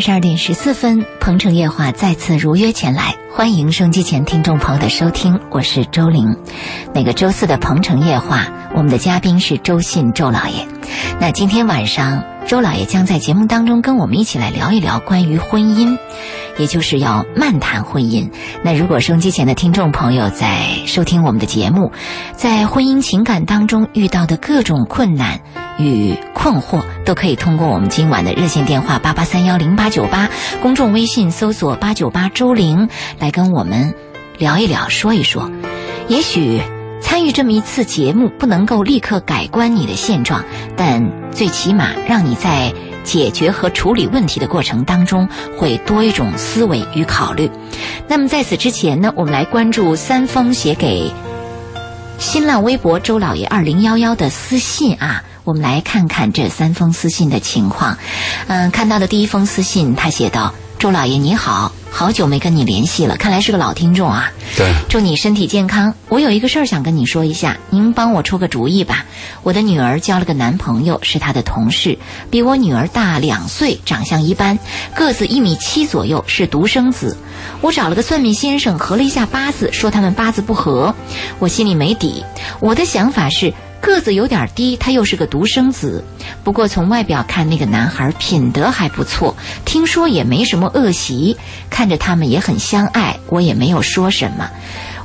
十二点十四分，鹏城夜话再次如约前来，欢迎收机前听众朋友的收听，我是周玲。每个周四的鹏城夜话，我们的嘉宾是周信周老爷。那今天晚上，周老爷将在节目当中跟我们一起来聊一聊关于婚姻，也就是要漫谈婚姻。那如果收机前的听众朋友在收听我们的节目，在婚姻情感当中遇到的各种困难与困惑，都可以通过我们今晚的热线电话八八三幺零八九八，公众微信搜索八九八周玲来跟我们聊一聊，说一说。也许参与这么一次节目不能够立刻改观你的现状，但最起码让你在解决和处理问题的过程当中会多一种思维与考虑。那么在此之前呢，我们来关注三封写给新浪微博周老爷二零幺幺的私信啊。我们来看看这三封私信的情况。嗯，看到的第一封私信，他写道：“周老爷你好，好久没跟你联系了，看来是个老听众啊。对，祝你身体健康。我有一个事儿想跟你说一下，您帮我出个主意吧。我的女儿交了个男朋友，是她的同事，比我女儿大两岁，长相一般，个子一米七左右，是独生子。我找了个算命先生合了一下八字，说他们八字不合，我心里没底。我的想法是。”个子有点低，他又是个独生子。不过从外表看，那个男孩品德还不错，听说也没什么恶习，看着他们也很相爱，我也没有说什么。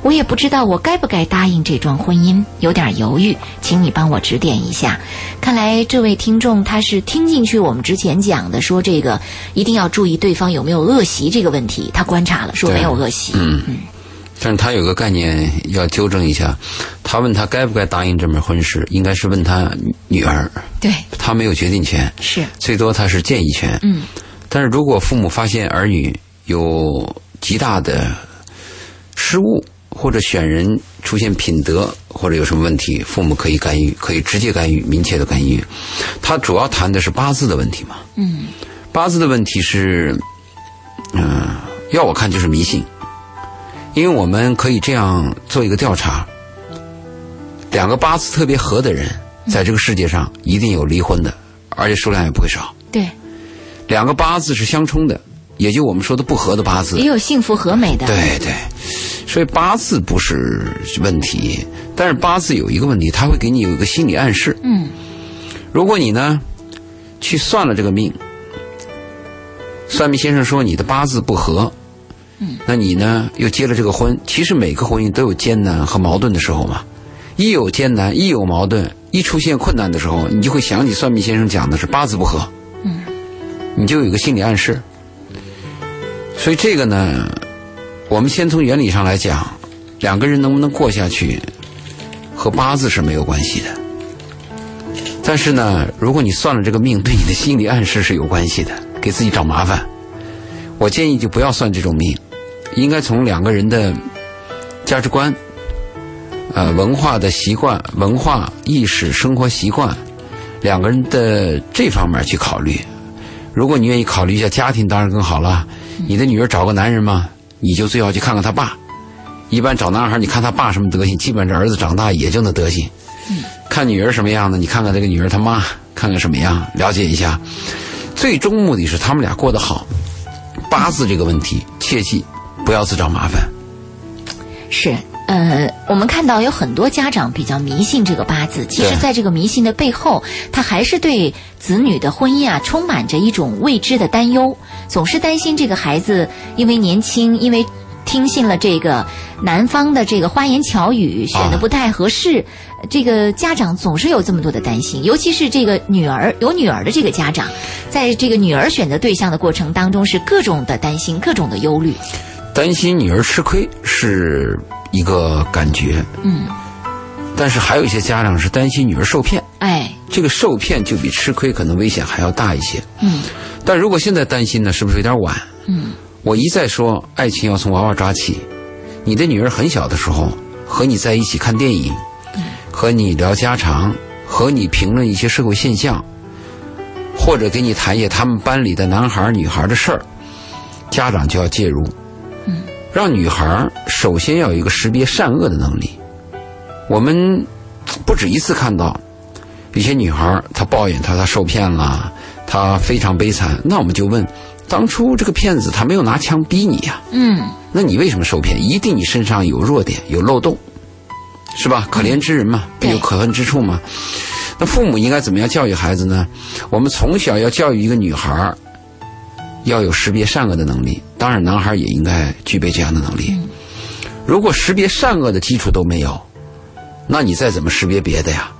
我也不知道我该不该答应这桩婚姻，有点犹豫，请你帮我指点一下。看来这位听众他是听进去我们之前讲的，说这个一定要注意对方有没有恶习这个问题，他观察了，说没有恶习。嗯嗯。但是他有个概念要纠正一下，他问他该不该答应这门婚事，应该是问他女儿。对，他没有决定权，是最多他是建议权。嗯，但是如果父母发现儿女有极大的失误，或者选人出现品德或者有什么问题，父母可以干预，可以直接干预，明确的干预。他主要谈的是八字的问题嘛？嗯，八字的问题是，嗯，要我看就是迷信。因为我们可以这样做一个调查：两个八字特别合的人，在这个世界上一定有离婚的，而且数量也不会少。对，两个八字是相冲的，也就我们说的不合的八字，也有幸福和美的。对对，所以八字不是问题，但是八字有一个问题，它会给你有一个心理暗示。嗯，如果你呢去算了这个命，算命先生说你的八字不合。嗯，那你呢？又结了这个婚？其实每个婚姻都有艰难和矛盾的时候嘛。一有艰难，一有矛盾，一出现困难的时候，你就会想起算命先生讲的是八字不合。嗯，你就有个心理暗示。所以这个呢，我们先从原理上来讲，两个人能不能过下去，和八字是没有关系的。但是呢，如果你算了这个命，对你的心理暗示是有关系的，给自己找麻烦。我建议就不要算这种命。应该从两个人的价值观、呃文化的习惯、文化意识、生活习惯，两个人的这方面去考虑。如果你愿意考虑一下家庭，当然更好了。你的女儿找个男人嘛，你就最好去看看他爸。一般找男孩，你看他爸什么德行，基本这儿子长大也就那德行。看女儿什么样的，你看看这个女儿他妈，看看什么样，了解一下。最终目的是他们俩过得好。八字这个问题，切记。不要自找麻烦。是，呃，我们看到有很多家长比较迷信这个八字，其实，在这个迷信的背后，他还是对子女的婚姻啊，充满着一种未知的担忧，总是担心这个孩子因为年轻，因为听信了这个男方的这个花言巧语，选的不太合适，这个家长总是有这么多的担心，尤其是这个女儿有女儿的这个家长，在这个女儿选择对象的过程当中，是各种的担心，各种的忧虑。担心女儿吃亏是一个感觉，嗯，但是还有一些家长是担心女儿受骗，哎，这个受骗就比吃亏可能危险还要大一些，嗯，但如果现在担心呢，是不是有点晚？嗯，我一再说，爱情要从娃娃抓起，你的女儿很小的时候和你在一起看电影，和你聊家常，和你评论一些社会现象，或者给你谈一些他们班里的男孩女孩的事儿，家长就要介入。让女孩首先要有一个识别善恶的能力。我们不止一次看到有些女孩她抱怨她她受骗了，她非常悲惨。那我们就问，当初这个骗子他没有拿枪逼你呀、嗯，那你为什么受骗？一定你身上有弱点，有漏洞，是吧？可怜之人嘛，必有可恨之处嘛。那父母应该怎么样教育孩子呢？我们从小要教育一个女孩儿要有识别善恶的能力，当然男孩也应该具备这样的能力。如果识别善恶的基础都没有，那你再怎么识别别的呀？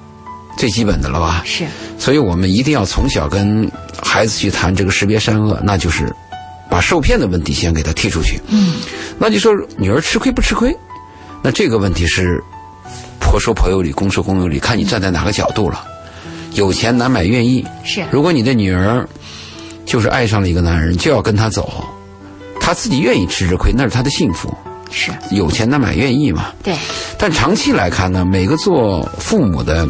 最基本的了吧？是，所以我们一定要从小跟孩子去谈这个识别善恶，那就是把受骗的问题先给他剔出去。嗯，那就说女儿吃亏不吃亏？那这个问题是婆说婆有理，公说公有理，看你站在哪个角度了。有钱难买愿意。是，如果你的女儿就是爱上了一个男人，就要跟他走，他自己愿意吃这亏，那是他的幸福。是，有钱难买愿意嘛。对，但长期来看呢，每个做父母的，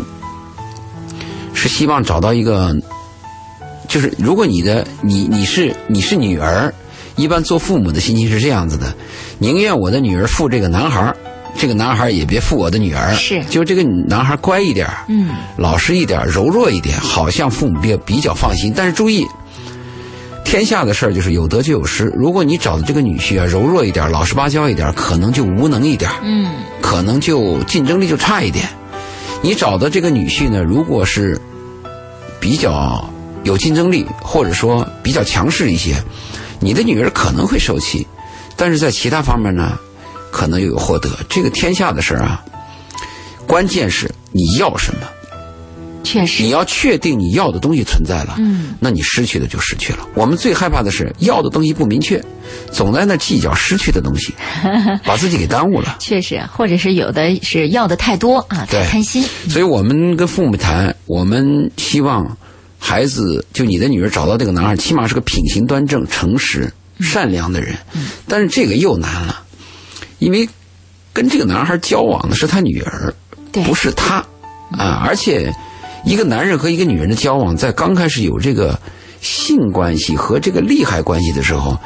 是希望找到一个，就是如果你的你你是你是女儿，一般做父母的心情是这样子的，宁愿我的女儿负这个男孩儿这个男孩儿也别负我的女儿，是就这个男孩儿乖一点儿嗯，老实一点儿柔弱一点，好像父母比比较放心。但是注意，天下的事儿就是有得就有失。如果你找的这个女婿啊柔弱一点，老实巴交一点，可能就无能一点嗯，可能就竞争力就差一点。你找的这个女婿呢，如果是比较有竞争力，或者说比较强势一些，你的女儿可能会受气，但是在其他方面呢，可能又有获得。这个天下的事儿啊，关键是你要什么，你确实，你要确定你要的东西存在了，嗯，那你失去的就失去了。我们最害怕的是要的东西不明确，总在那计较失去的东西，把自己给耽误了。确实，或者是有的是要的太多啊，太对贪心，所以我们跟父母谈，我们希望孩子就你的女儿找到这个男孩，起码是个品行端正、诚实、善良的人。但是这个又难了，因为跟这个男孩交往的是他女儿，对，不是他啊。而且一个男人和一个女人的交往，在刚开始有这个性关系和这个利害关系的时候，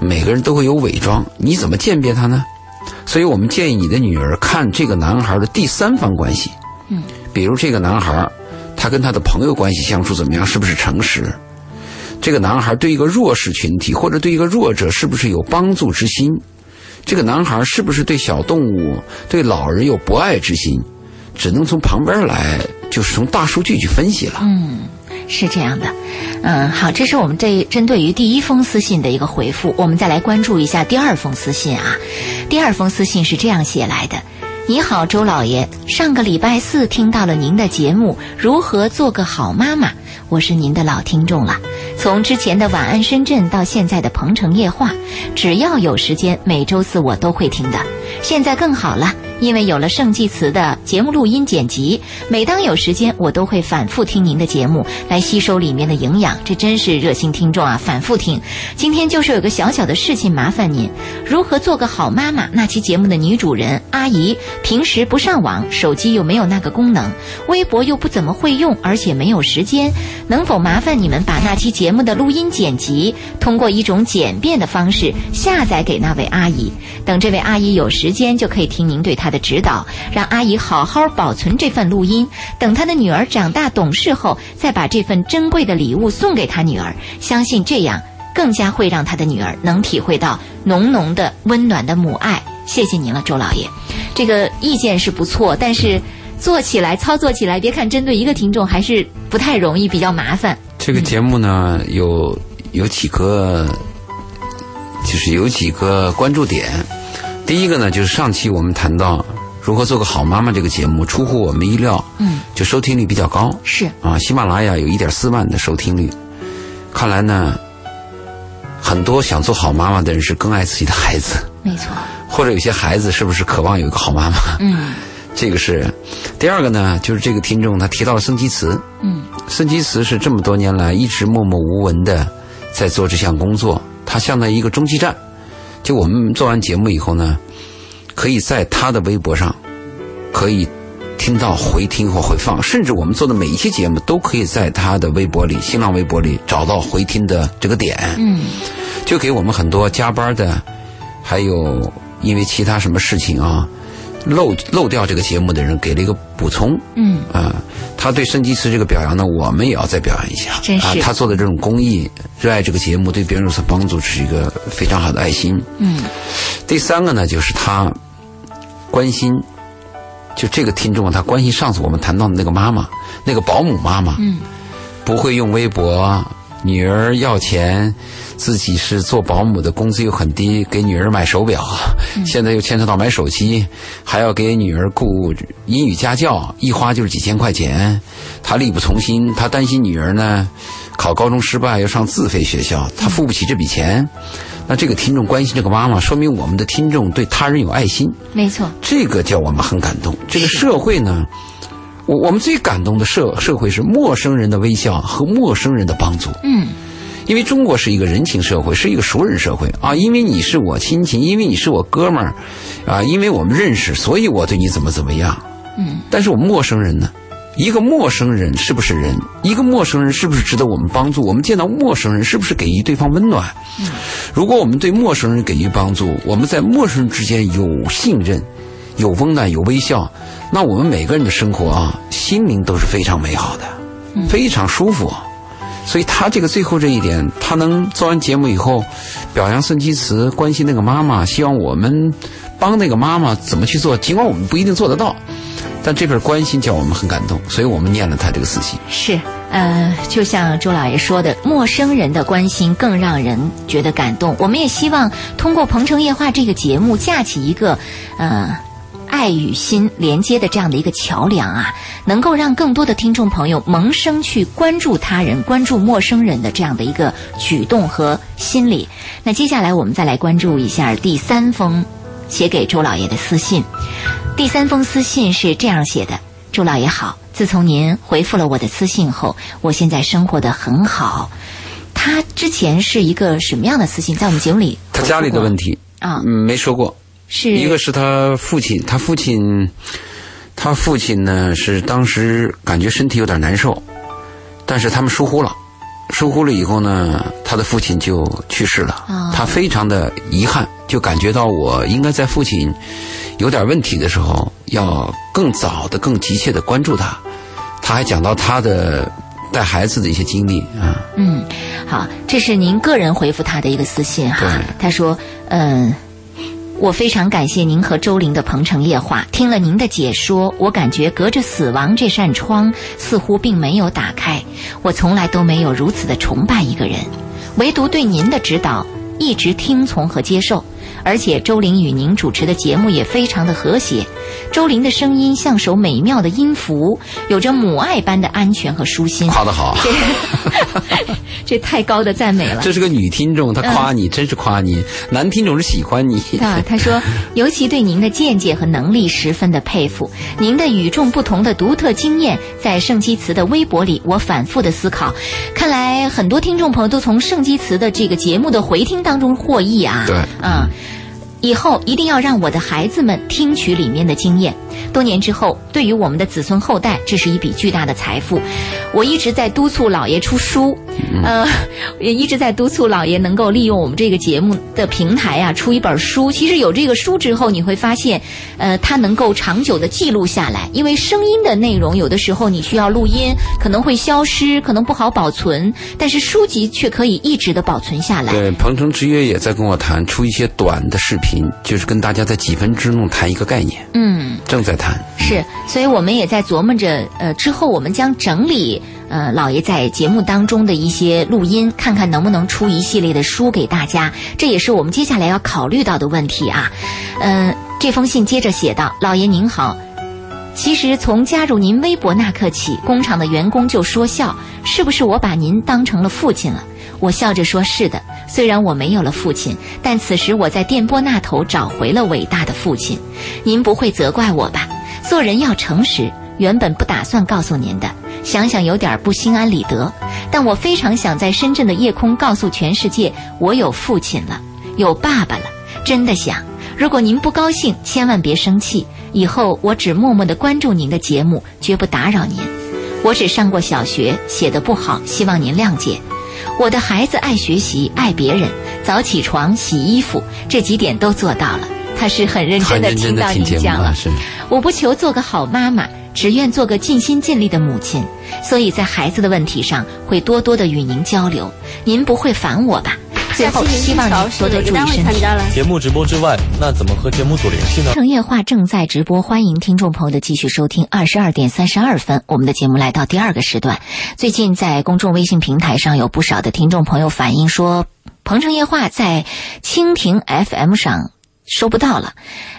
每个人都会有伪装，你怎么鉴别他呢？所以我们建议你的女儿看这个男孩的第三方关系，嗯，比如这个男孩他跟他的朋友关系相处怎么样，是不是诚实？这个男孩对一个弱势群体或者对一个弱者是不是有帮助之心？这个男孩是不是对小动物、对老人有博爱之心？只能从旁边来，就是从大数据去分析了。嗯，是这样的，嗯，好，这是我们这针对于第一封私信的一个回复，我们再来关注一下第二封私信啊。第二封私信是这样写来的：你好，周老爷，上个礼拜四听到了您的节目《如何做个好妈妈》，我是您的老听众了。从之前的晚安深圳到现在的鹏城夜话，只要有时间，每周四我都会听的。现在更好了，因为有了圣济词的节目录音剪辑，每当有时间，我都会反复听您的节目，来吸收里面的营养。这真是热心听众啊，反复听。今天就是有个小小的事情麻烦您，如何做个好妈妈？那期节目的女主人阿姨平时不上网，手机又没有那个功能，微博又不怎么会用，而且没有时间，能否麻烦你们把那期节目的录音剪辑，通过一种简便的方式下载给那位阿姨？等这位阿姨有时间，就可以听您对她他的指导，让阿姨好好保存这份录音。等他的女儿长大懂事后，再把这份珍贵的礼物送给他女儿。相信这样更加会让他的女儿能体会到浓浓的温暖的母爱。谢谢您了，周老爷。这个意见是不错，但是做起来、操作起来，别看针对一个听众还是不太容易，比较麻烦。这个节目呢，有有几个，就是有几个关注点。第一个呢，就是上期我们谈到如何做个好妈妈这个节目，出乎我们意料，嗯，就收听率比较高是，啊。喜马拉雅有一点四万的收听率，看来呢，很多想做好妈妈的人是更爱自己的孩子，没错。或者有些孩子是不是渴望有一个好妈妈？嗯这个是第二个呢，就是这个听众他提到了僧基慈，嗯孙基慈是这么多年来一直默默无闻的在做这项工作，他相当于一个中继站。就我们做完节目以后呢，可以在他的微博上可以听到回听或回放，甚至我们做的每一期节目都可以在他的微博里、新浪微博里找到回听的这个点，嗯。就给我们很多加班的，还有因为其他什么事情啊，漏漏掉这个节目的人给了一个补充。嗯啊、他对申基慈这个表扬呢，我们也要再表扬一下。真是啊，他做的这种公益，热爱这个节目，对别人有所帮助，是一个非常好的爱心。嗯第三个呢，就是他关心，就这个听众啊，他关心上次我们谈到的那个妈妈，那个保姆妈妈，嗯不会用微博，女儿要钱，自己是做保姆的，工资又很低，给女儿买手表，现在又牵扯到买手机，还要给女儿雇英语家教，一花就是几千块钱，他力不从心，他担心女儿呢考高中失败要上自费学校，他付不起这笔钱。那这个听众关心这个妈妈，说明我们的听众对他人有爱心，没错，这个叫我们很感动。这个社会呢，我我们最感动的社社会是陌生人的微笑和陌生人的帮助。嗯因为中国是一个人情社会，是一个熟人社会啊。因为你是我亲戚，因为你是我哥们儿，啊，因为我们认识，所以我对你怎么怎么样。嗯但是我们陌生人呢？一个陌生人是不是人？一个陌生人是不是值得我们帮助？我们见到陌生人是不是给予对方温暖？嗯如果我们对陌生人给予帮助，我们在陌生人之间有信任、有温暖、有微笑，那我们每个人的生活啊，心灵都是非常美好的，非常舒服。所以他这个最后这一点，他能做完节目以后，表扬孙基慈，关心那个妈妈，希望我们帮那个妈妈怎么去做，尽管我们不一定做得到，但这份关心叫我们很感动，所以我们念了他这个私信。是，呃，就像周老爷说的，陌生人的关心更让人觉得感动。我们也希望通过《鹏城夜话》这个节目，架起一个，呃。爱与心连接的这样的一个桥梁啊，能够让更多的听众朋友萌生去关注他人、关注陌生人的这样的一个举动和心理。那接下来我们再来关注一下第三封写给周老爷的私信。第三封私信是这样写的：周老爷好，自从您回复了我的私信后，我现在生活的很好。他之前是一个什么样的私信？在我们节目里他家里的问题题，啊，嗯，没说过。是一个是他父亲，他父亲，他父亲呢是当时感觉身体有点难受，但是他们疏忽了，疏忽了以后呢，他的父亲就去世了。哦他非常的遗憾，就感觉到我应该在父亲有点问题的时候，要更早的、更急切的关注他。他还讲到他的带孩子的一些经历啊，嗯，好，这是您个人回复他的一个私信哈对。他说，嗯。我非常感谢您和周玲的《彭城夜话》，听了您的解说，我感觉隔着死亡这扇窗似乎并没有打开。我从来都没有如此的崇拜一个人，唯独对您的指导一直听从和接受。而且周玲与您主持的节目也非常的和谐，周玲的声音像首美妙的音符，有着母爱般的安全和舒心。夸得好。这 这太高的赞美了。这是个女听众，她夸你，真是夸你；男听众是喜欢你。啊，他说，尤其对您的见解和能力十分的佩服，您的与众不同的独特经验，在圣基慈的微博里，我反复的思考，看来很多听众朋友都从圣基慈的这个节目的回听当中获益啊。对啊。以后一定要让我的孩子们听取里面的经验。多年之后，对于我们的子孙后代，这是一笔巨大的财富。我一直在督促老爷出书，呃，也一直在督促老爷能够利用我们这个节目的平台啊，出一本书。其实有这个书之后，你会发现，呃，它能够长久的记录下来。因为声音的内容有的时候你需要录音，可能会消失，可能不好保存，但是书籍却可以一直的保存下来。对，鹏程之约也在跟我谈出一些短的视频，就是跟大家在几分之内谈一个概念，嗯。正在谈。是，所以我们也在琢磨着，呃，之后我们将整理呃老爷在节目当中的一些录音，看看能不能出一系列的书给大家。这也是我们接下来要考虑到的问题啊。嗯、这封信接着写道：“老爷您好。”其实从加入您微博那刻起，工厂的员工就说笑，是不是我把您当成了父亲了？我笑着说：“是的。”虽然我没有了父亲，但此时我在电波那头找回了伟大的父亲。您不会责怪我吧？做人要诚实，原本不打算告诉您的，想想有点不心安理得。但我非常想在深圳的夜空告诉全世界，我有父亲了，有爸爸了，真的想。如果您不高兴，千万别生气。以后我只默默地关注您的节目，绝不打扰您。我只上过小学，写的不好，希望您谅解。我的孩子爱学习，爱别人，早起床、洗衣服，这几点都做到了。他是很认真的听到您讲了我不求做个好妈妈，只愿做个尽心尽力的母亲。所以在孩子的问题上，会多多的与您交流。您不会烦我吧？最后，希望您多多注意身体。节目直播之外，那怎么和节目组联系呢？城夜话正在直播，欢迎听众朋友的继续收听。二十二点三十二分，我们的节目来到第二个时段。最近在公众微信平台上有不少的听众朋友反映说，鹏城夜话在蜻蜓 FM 上收不到了。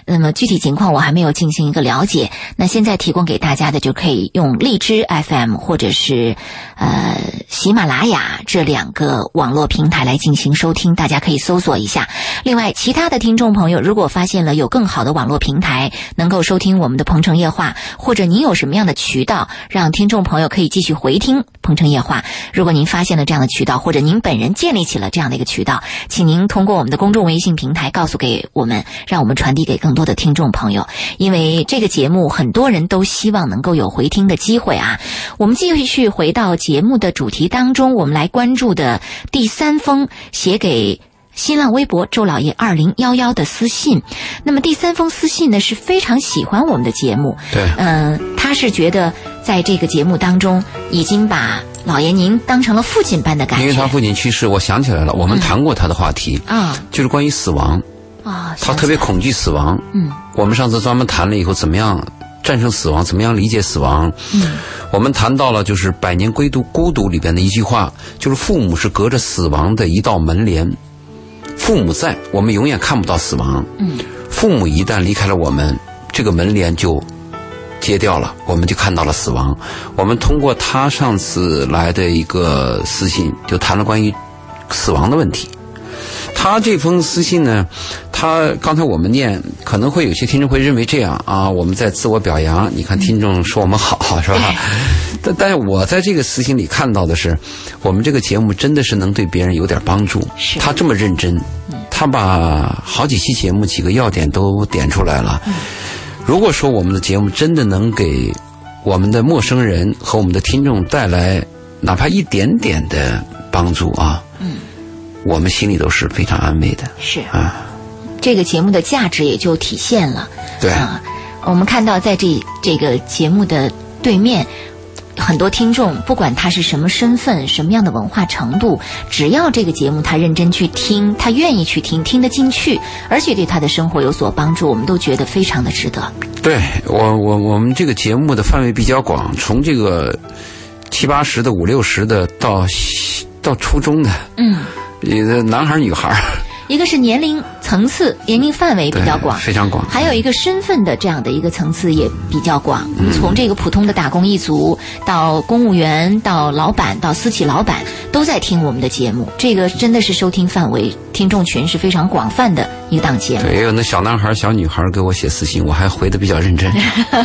那么具体情况我还没有进行一个了解。那现在提供给大家的就可以用荔枝 FM 或者是呃喜马拉雅这两个网络平台来进行收听，大家可以搜索一下。另外，其他的听众朋友如果发现了有更好的网络平台能够收听我们的《鹏城夜话》，或者您有什么样的渠道让听众朋友可以继续回听《鹏城夜话》，如果您发现了这样的渠道，或者您本人建立起了这样的一个渠道，请您通过我们的公众微信平台告诉给我们，让我们传递给更多的听众朋友。因为这个节目很多人都希望能够有回听的机会啊。我们继续回到节目的主题当中，我们来关注的第三封写给。新浪微博周老爷二零幺幺的私信，那么第三封私信呢是非常喜欢我们的节目，对嗯、他是觉得在这个节目当中已经把老爷您当成了父亲般的感觉因为他父亲去世，我想起来了，我们谈过他的话题，啊就是关于死亡，啊，他特别恐惧死亡。嗯我们上次专门谈了以后，怎么样战胜死亡，怎么样理解死亡。嗯我们谈到了就是《百年归独孤独》里边的一句话，就是父母是隔着死亡的一道门帘，父母在，我们永远看不到死亡。嗯父母一旦离开了我们，这个门帘就揭掉了，我们就看到了死亡。我们通过他上次来的一个私信，就谈了关于死亡的问题。他这封私信呢，他刚才我们念，可能会有些听众会认为这样啊，我们在自我表扬。你看听众说我们好，是吧？但但是我在这个私信里看到的是，我们这个节目真的是能对别人有点帮助。是他这么认真，他把好几期节目几个要点都点出来了。如果说我们的节目真的能给我们的陌生人和我们的听众带来哪怕一点点的帮助啊，嗯，我们心里都是非常安慰的是啊。这个节目的价值也就体现了。对，啊，我们看到在这这个节目的对面。很多听众，不管他是什么身份、什么样的文化程度，只要这个节目他认真去听，他愿意去听，听得进去，而且对他的生活有所帮助，我们都觉得非常的值得。对我我我们这个节目的范围比较广，从这个七八十的、五六十的到到初中的，嗯，有的男孩女孩一个是年龄层次、年龄范围比较广，非常广。还有一个身份的这样的一个层次也比较广，嗯从这个普通的打工一族到公务员，到老板，到私企老板，都在听我们的节目。这个真的是收听范围、听众群是非常广泛的一档节目。对，也有那小男孩、小女孩给我写私信，我还回的比较认真。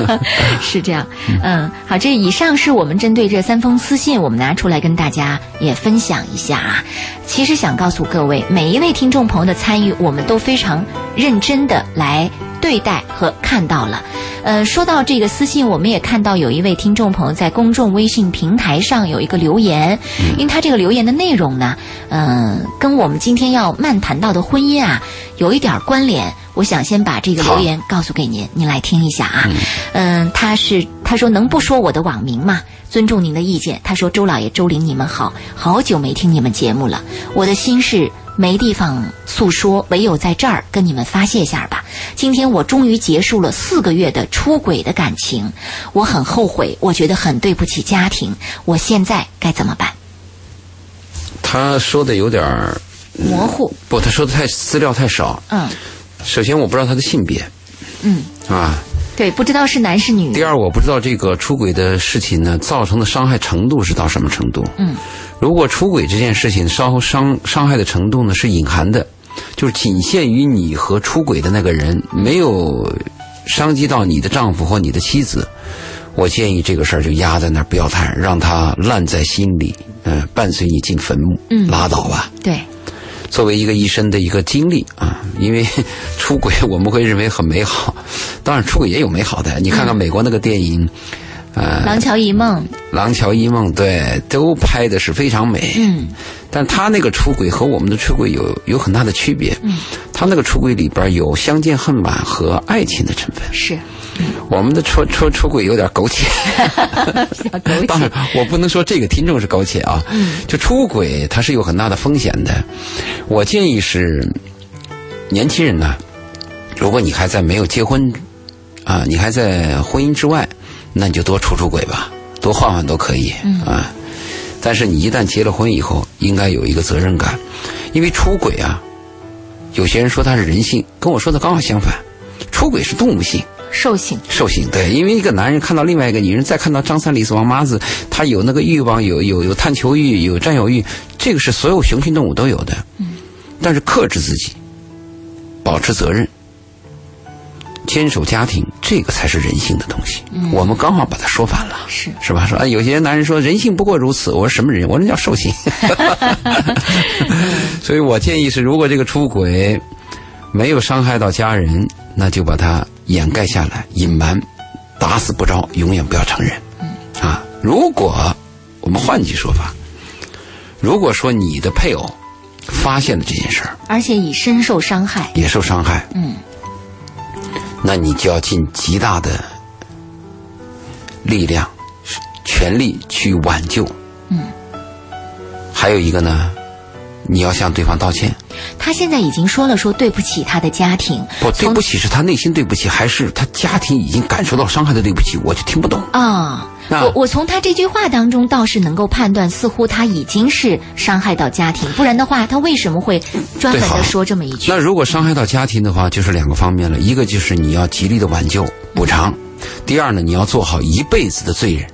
是这样，嗯，好，这以上是我们针对这三封私信，我们拿出来跟大家也分享一下啊。其实想告诉各位，每一位听众朋友的参与，我们都非常认真的来对待和看到了。呃，说到这个私信，我们也看到有一位听众朋友在公众微信平台上有一个留言，因为他这个留言的内容呢，嗯、跟我们今天要漫谈到的婚姻啊有一点关联。我想先把这个留言告诉给您，您来听一下啊。嗯，他是他说能不说我的网名吗？尊重您的意见。他说周老爷、周玲你们好，好久没听你们节目了，我的心事没地方诉说，唯有在这儿跟你们发泄一下吧。今天我终于结束了四个月的出轨的感情，我很后悔，我觉得很对不起家庭，我现在该怎么办？他说的有点儿模糊，不，他说的太资料太少。嗯首先，我不知道他的性别嗯，啊。对，不知道是男是女。第二，我不知道这个出轨的事情呢，造成的伤害程度是到什么程度。嗯，如果出轨这件事情稍后伤伤害的程度呢是隐含的，就是仅限于你和出轨的那个人，没有伤及到你的丈夫或你的妻子，我建议这个事儿就压在那儿不要谈，让它烂在心里，嗯、伴随你进坟墓，嗯拉倒吧。对，作为一个一生的一个经历啊，因为 出轨我们会认为很美好，当然出轨也有美好的。你看看美国那个电影，呃，《廊桥遗梦》《廊桥遗梦》对，都拍的是非常美。嗯，但他那个出轨和我们的出轨有有很大的区别。嗯，他那个出轨里边有相见恨晚和爱情的成分，是我们的出出出轨有点苟且。当然且。，我不能说这个听众是苟且啊。嗯，就出轨它是有很大的风险的。我建议是，年轻人呢，如果你还在没有结婚啊，你还在婚姻之外，那你就多出出轨吧，多换换都可以啊。但是你一旦结了婚以后，应该有一个责任感，因为出轨啊，有些人说它是人性，跟我说的刚好相反，出轨是动物性。兽性，兽性对，因为一个男人看到另外一个女人，再看到张三李四王麻子，他有那个欲望，有有有探求欲，有占有欲，这个是所有雄性动物都有的。嗯，但是克制自己，保持责任，坚守家庭，这个才是人性的东西。嗯，我们刚好把它说反了，是是吧？说啊，有些男人说人性不过如此，我说什么人？我说那叫兽性。所以我建议是，如果这个出轨没有伤害到家人，那就把它掩盖下来，隐瞒，打死不招，永远不要承认。啊，如果我们换句说法，如果说你的配偶发现了这件事儿，而且已深受伤害。也受伤害，嗯，那你就要尽极大的力量、全力去挽救。嗯，还有一个呢，你要向对方道歉。他现在已经说了，说对不起他的家庭。不，对不起是他内心对不起，还是他家庭已经感受到伤害的对不起？我就听不懂。啊、那我我从他这句话当中倒是能够判断，似乎他已经是伤害到家庭，不然的话，他为什么会专门的说这么一句那？如果伤害到家庭的话，就是两个方面了，一个就是你要极力的挽救补偿，第二呢，你要做好一辈子的罪人。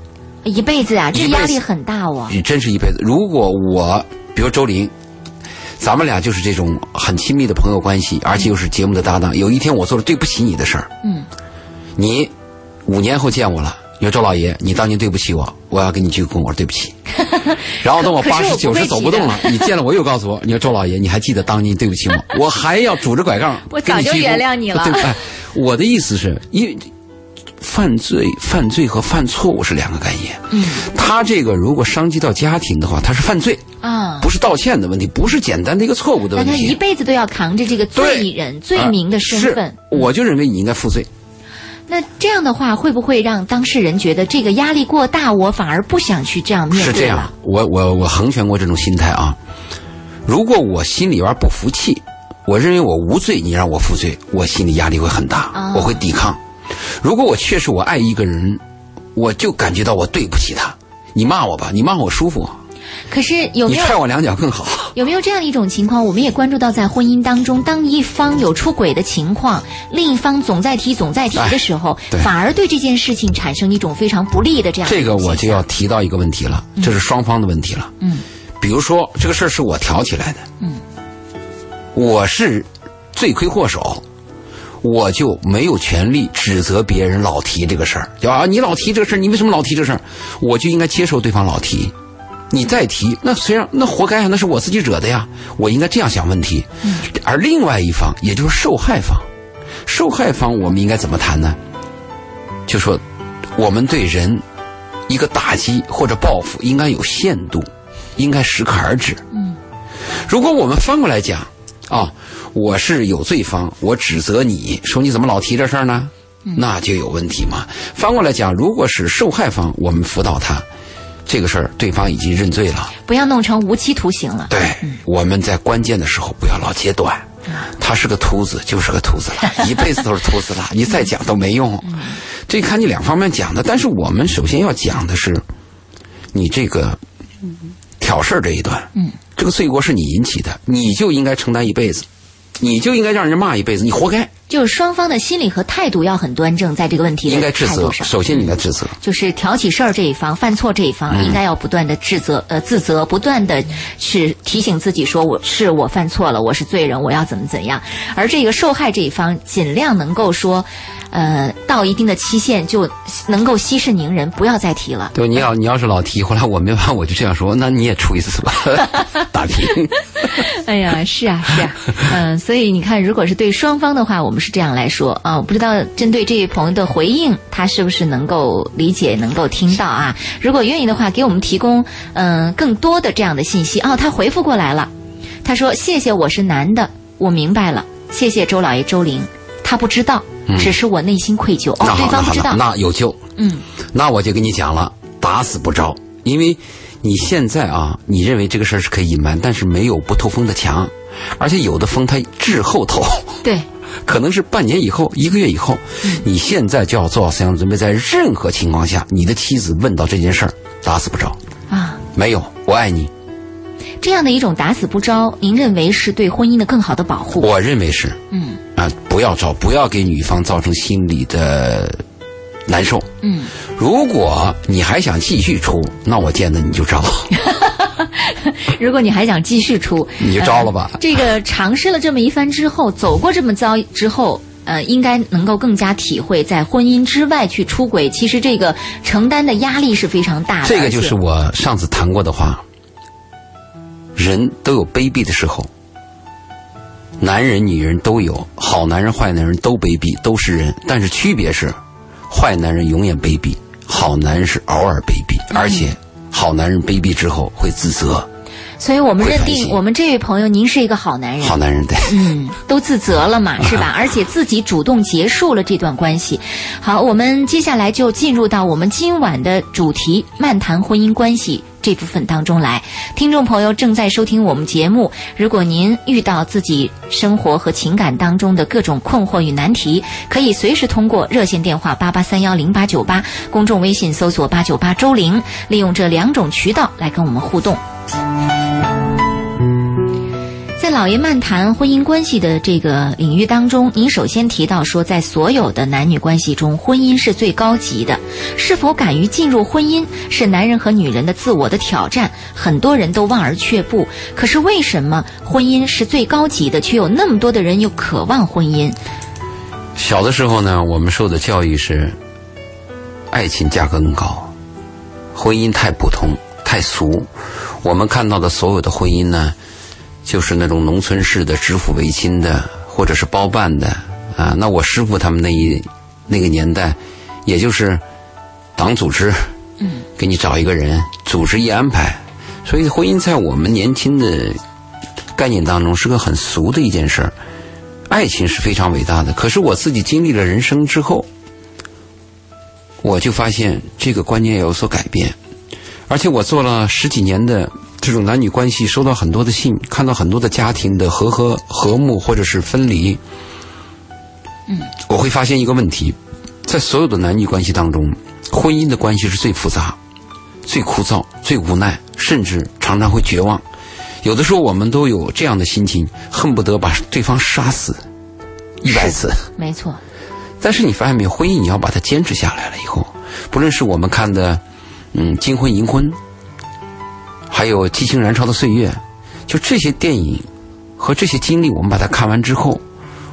一辈子啊，这压力很大哦。你真是一辈子。如果我，比如周玲，咱们俩就是这种很亲密的朋友关系，而且又是节目的搭档。有一天我做了对不起你的事儿，嗯，你五年后见我了，你说周老爷，你当年对不起我，我要跟你鞠个躬，我说对不起。然后等我八十九十走不动了，你见了我又告诉我，你说周老爷，你还记得当年对不起我，我还要拄着拐杖我早就原谅你了对不哎，我的意思是，因为犯罪、犯罪和犯错误是两个概念。嗯，他这个如果伤及到家庭的话，他是犯罪，啊，不是道歉的问题，不是简单的一个错误的问但他一。辈子都要扛着这个罪人、罪名的身份我就认为你应该负罪。那这样的话，会不会让当事人觉得这个压力过大，我反而不想去这样面对了？是这样，我我我衡权过这种心态啊。如果我心里边不服气，我认为我无罪，你让我负罪，我心里压力会很大，哦我会抵抗。如果我确实我爱一个人，我就感觉到我对不起他。你骂我吧，你骂我舒服，可是有没有你踹我两脚更好。有没有这样一种情况？我们也关注到，在婚姻当中，当一方有出轨的情况，另一方总在提、总在提的时候，反而对这件事情产生一种非常不利的这样的这个我就要提到一个问题了，这是双方的问题了。嗯，比如说这个事儿是我挑起来的，嗯，我是罪魁祸首，我就没有权利指责别人老提这个事儿，你老提这个事儿，你为什么老提这事儿？我就应该接受对方老提。你再提，那虽然那活该啊，那是我自己惹的呀，我应该这样想问题。而另外一方，也就是受害方，受害方我们应该怎么谈呢？就说我们对人一个打击或者报复应该有限度，应该适可而止。嗯，如果我们翻过来讲啊，我是有罪方，我指责你说你怎么老提这事儿呢？那就有问题嘛。翻过来讲，如果是受害方，我们辅导他，这个事儿对方已经认罪了。不要弄成无期徒刑了。对，我们在关键的时候不要老揭短。他是个秃子，就是个秃子了，一辈子都是秃子了，你再讲都没用。这看你两方面讲的，但是我们首先要讲的是，你这个挑事儿这一段，嗯，这个罪过是你引起的，你就应该承担一辈子，你就应该让人骂一辈子，你活该，就是双方的心理和态度要很端正，在这个问题的应该治责。态度上。首先你应该指责，就是挑起事儿这一方、犯错这一方，嗯应该要不断的自责、呃自责，不断的去提醒自己说我是我犯错了，我是罪人，我要怎么怎样。而这个受害这一方，尽量能够说，呃，到一定的期限就能够息事宁人，不要再提了。对，你要你要是老提，后来我没办法，我就这样说，那你也出一次吧，打平。哎呀，是啊，是啊，嗯，所以你看，如果是对双方的话，我们是这样来说？啊，我不知道针对这位朋友的回应，他是不是能够理解、能够听到啊？如果愿意的话，给我们提供嗯更多的这样的信息。哦。他回复过来了，他说：“谢谢，我是男的，我明白了，谢谢周老爷周玲，他不知道，只是我内心愧疚。哦，对方不知道，那有救。嗯，那我就跟你讲了，打死不招，因为。你现在啊，你认为这个事儿是可以隐瞒，但是没有不透风的墙，而且有的风它滞后透，对，可能是半年以后、一个月以后。你现在就要做好思想准备，在任何情况下，你的妻子问到这件事儿，打死不招啊！没有，我爱你，这样的一种打死不招，您认为是对婚姻的更好的保护？我认为是，嗯啊，不要招，不要给女方造成心理的。难受，嗯，如果你还想继续出，那我见得你就招。如果你还想继续出，你就招了吧。这个尝试了这么一番之后，走过这么遭之后，呃，应该能够更加体会，在婚姻之外去出轨，其实这个承担的压力是非常大的。这个就是我上次谈过的话，人都有卑鄙的时候，男人、女人都有，好男人、坏男人都卑鄙，都是人，但是区别是。坏男人永远卑鄙，好男人是偶尔卑鄙，而且好男人卑鄙之后会自责。所以我们认定我们这位朋友，您是一个好男人。好男人对，嗯，都自责了嘛，是吧？而且自己主动结束了这段关系。好，我们接下来就进入到我们今晚的主题——漫谈婚姻关系。这部分当中来，听众朋友正在收听我们节目。如果您遇到自己生活和情感当中的各种困惑与难题，可以随时通过热线电话八八三幺零八九八，公众微信搜索八九八周玲，利用这两种渠道来跟我们互动。在老爷漫谈婚姻关系的这个领域当中，您首先提到说，在所有的男女关系中，婚姻是最高级的。是否敢于进入婚姻，是男人和女人的自我的挑战，很多人都望而却步。可是为什么婚姻是最高级的，却有那么多的人又渴望婚姻？小的时候呢，我们受的教育是，爱情价格更高，婚姻太普通太俗。我们看到的所有的婚姻呢？就是那种农村式的指腹为亲的，或者是包办的啊。那我师傅他们那一那个年代，也就是党组织，嗯，给你找一个人，组织一安排。所以婚姻在我们年轻的概念当中是个很俗的一件事儿。爱情是非常伟大的，可是我自己经历了人生之后，我就发现这个观念有所改变，而且我做了十几年的。这种男女关系收到很多的信，看到很多的家庭的和和和睦或者是分离，嗯，我会发现一个问题，在所有的男女关系当中，婚姻的关系是最复杂、最枯燥、最无奈，甚至常常会绝望。有的时候我们都有这样的心情，恨不得把对方杀死一百次。没错。但是你发现没有，婚姻你要把它坚持下来了以后，不论是我们看的，嗯，金婚银婚。还有激情燃烧的岁月，就这些电影和这些经历，我们把它看完之后，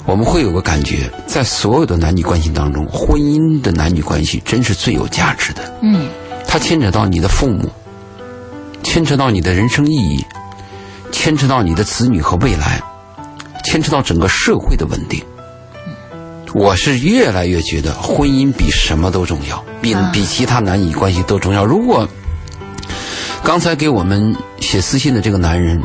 我们会有个感觉，在所有的男女关系当中，婚姻的男女关系真是最有价值的。嗯，它牵扯到你的父母，牵扯到你的人生意义，牵扯到你的子女和未来，牵扯到整个社会的稳定。我是越来越觉得婚姻比什么都重要，比比其他男女关系都重要。如果刚才给我们写私信的这个男人，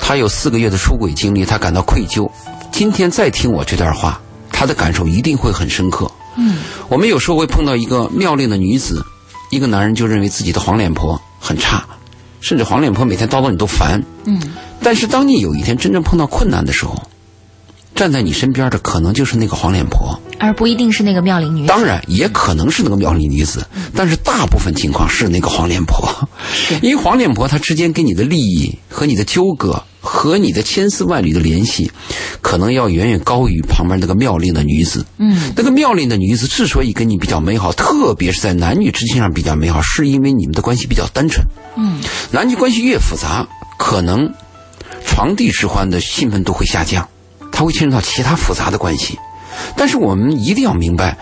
他有四个月的出轨经历，他感到愧疚。今天再听我这段话，他的感受一定会很深刻。嗯，我们有时候会碰到一个妙龄的女子，一个男人就认为自己的黄脸婆很差，甚至黄脸婆每天叨叨你都烦。嗯，但是当你有一天真正碰到困难的时候，站在你身边的可能就是那个黄脸婆。而不一定是那个妙龄女子，当然也可能是那个妙龄女子，但是大部分情况是那个黄脸婆，因为黄脸婆她之间跟你的利益和你的纠葛和你的千丝万缕的联系，可能要远远高于旁边那个妙龄的女子。嗯，那个妙龄的女子之所以跟你比较美好，特别是在男女之情上比较美好，是因为你们的关系比较单纯。嗯，男女关系越复杂，可能床笫之欢的兴奋度会下降，它会牵扯到其他复杂的关系。但是我们一定要明白，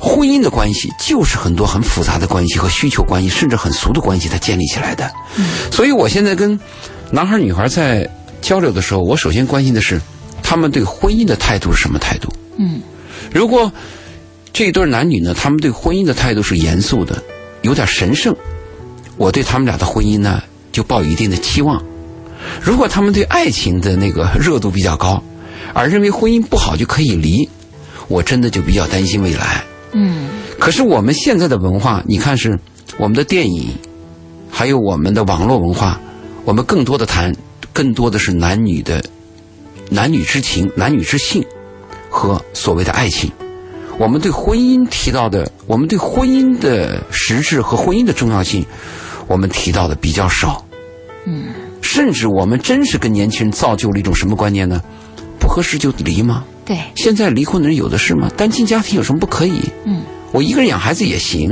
婚姻的关系就是很多很复杂的关系和需求关系，甚至很俗的关系，它建立起来的。所以我现在跟男孩女孩在交流的时候，我首先关心的是他们对婚姻的态度是什么态度。嗯，如果这一对男女呢，他们对婚姻的态度是严肃的，有点神圣，我对他们俩的婚姻呢就抱有一定的期望。如果他们对爱情的那个 热度比较高，而认为婚姻不好就可以离，我真的就比较担心未来。嗯，可是我们现在的文化，你看是我们的电影，还有我们的网络文化，我们更多的谈，更多的是男女的男女之情、男女之性和所谓的爱情。我们对婚姻提到的，我们对婚姻的实质和婚姻的重要性，我们提到的比较少。嗯，甚至我们真是跟年轻人造就了一种什么观念呢？不合适就离吗？对，现在离婚的人有的是吗？单亲家庭有什么不可以？嗯，我一个人养孩子也行。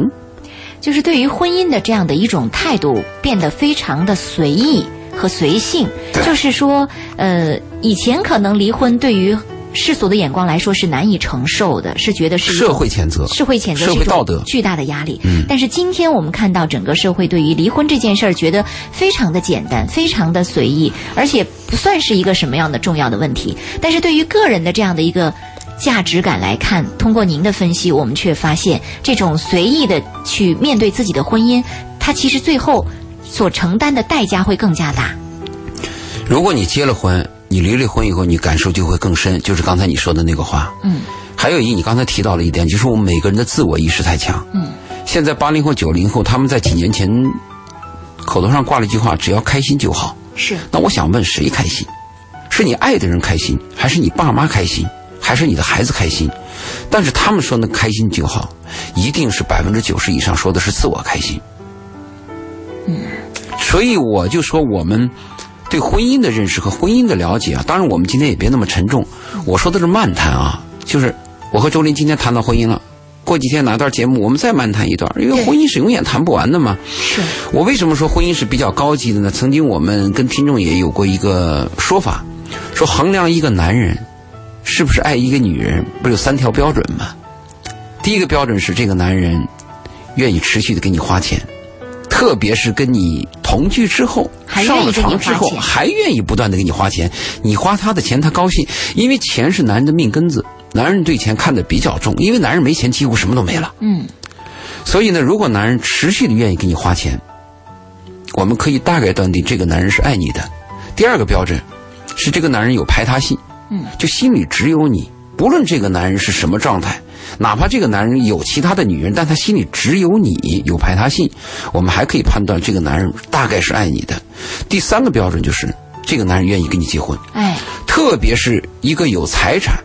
就是对于婚姻的这样的一种态度变得非常的随意和随性。就是说，呃，以前可能离婚对于世俗的眼光来说是难以承受的，是觉得是社会谴责，社会谴责是一种社会道德巨大的压力。嗯但是今天我们看到整个社会对于离婚这件事儿觉得非常的简单，非常的随意，而且不算是一个什么样的重要的问题。但是对于个人的这样的一个价值感来看，通过您的分析，我们却发现这种随意的去面对自己的婚姻，它其实最后所承担的代价会更加大。如果你结了婚，你离了婚以后，你感受就会更深，就是刚才你说的那个话。嗯还有一，你刚才提到了一点，就是我们每个人的自我意识太强。嗯，现在八零后、九零后，他们在几年前口头上挂了一句话：“只要开心就好。”是那我想问，谁开心？是你爱的人开心，还是你爸妈开心，还是你的孩子开心？但是他们说那开心就好，一定是百分之九十以上说的是自我开心。嗯，所以我就说我们对婚姻的认识和婚姻的了解啊，当然我们今天也别那么沉重，我说的是漫谈啊，就是我和周林今天谈到婚姻了。过几天哪段节目我们再漫谈一段，因为婚姻是永远谈不完的嘛。是，我为什么说婚姻是比较高级的呢？曾经我们跟听众也有过一个说法，说衡量一个男人是不是爱一个女人，不是有三条标准吗？第一个标准是这个男人愿意持续的给你花钱，特别是跟你同居之后，上了床之后还愿意不断的给你花钱，你花他的钱他高兴，因为钱是男人的命根子，男人对钱看得比较重，因为男人没钱几乎什么都没了。嗯所以呢，如果男人持续的愿意给你花钱，我们可以大概断定这个男人是爱你的。第二个标准是这个男人有排他性，嗯，就心里只有你，不论这个男人是什么状态，哪怕这个男人有其他的女人，但他心里只有你，有排他性，我们还可以判断这个男人大概是爱你的。第三个标准就是这个男人愿意跟你结婚，哎特别是一个有财产、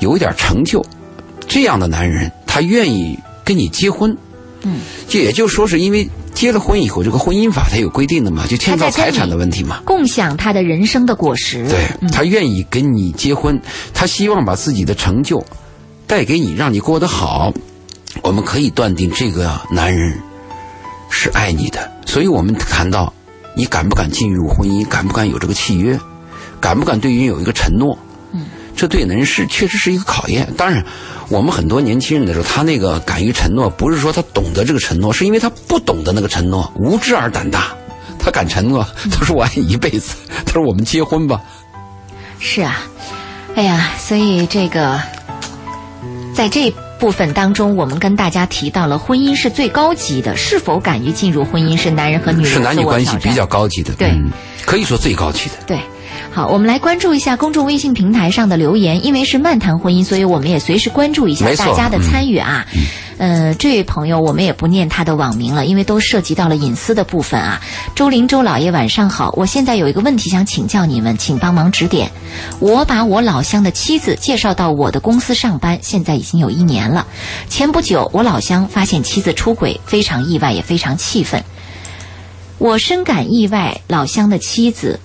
有一点成就这样的男人，他愿意跟你结婚。嗯，这也就是说，是因为结了婚以后，这个婚姻法它有规定的嘛，就牵到财产的问题嘛。共享他的人生的果实。对嗯他愿意跟你结婚，他希望把自己的成就带给你，让你过得好。我们可以断定这个男人是爱你的，所以我们谈到你敢不敢进入婚姻，敢不敢有这个契约，敢不敢对于有一个承诺。嗯，这对人是确实是一个考验。当然，我们很多年轻人的时候，他那个敢于承诺，不是说他懂得这个承诺，是因为他不懂得那个承诺，无知而胆大。他敢承诺，他说我爱你一辈子，他说我们结婚吧。是啊，哎呀，所以这个在这部分当中，我们跟大家提到了婚姻是最高级的，是否敢于进入婚姻是男人和女人是男女自我挑战关系比较高级的，对嗯可以说最高级的。对。好，我们来关注一下公众微信平台上的留言，因为是漫谈婚姻，所以我们也随时关注一下大家的参与啊。呃，这位朋友，我们也不念他的网名了，因为都涉及到了隐私的部分啊。周林周老爷，晚上好，我现在有一个问题想请教你们，请帮忙指点。我把我老乡的妻子介绍到我的公司上班，现在已经有一年了。前不久，我老乡发现妻子出轨，非常意外，也非常气愤。我深感意外，老乡的妻子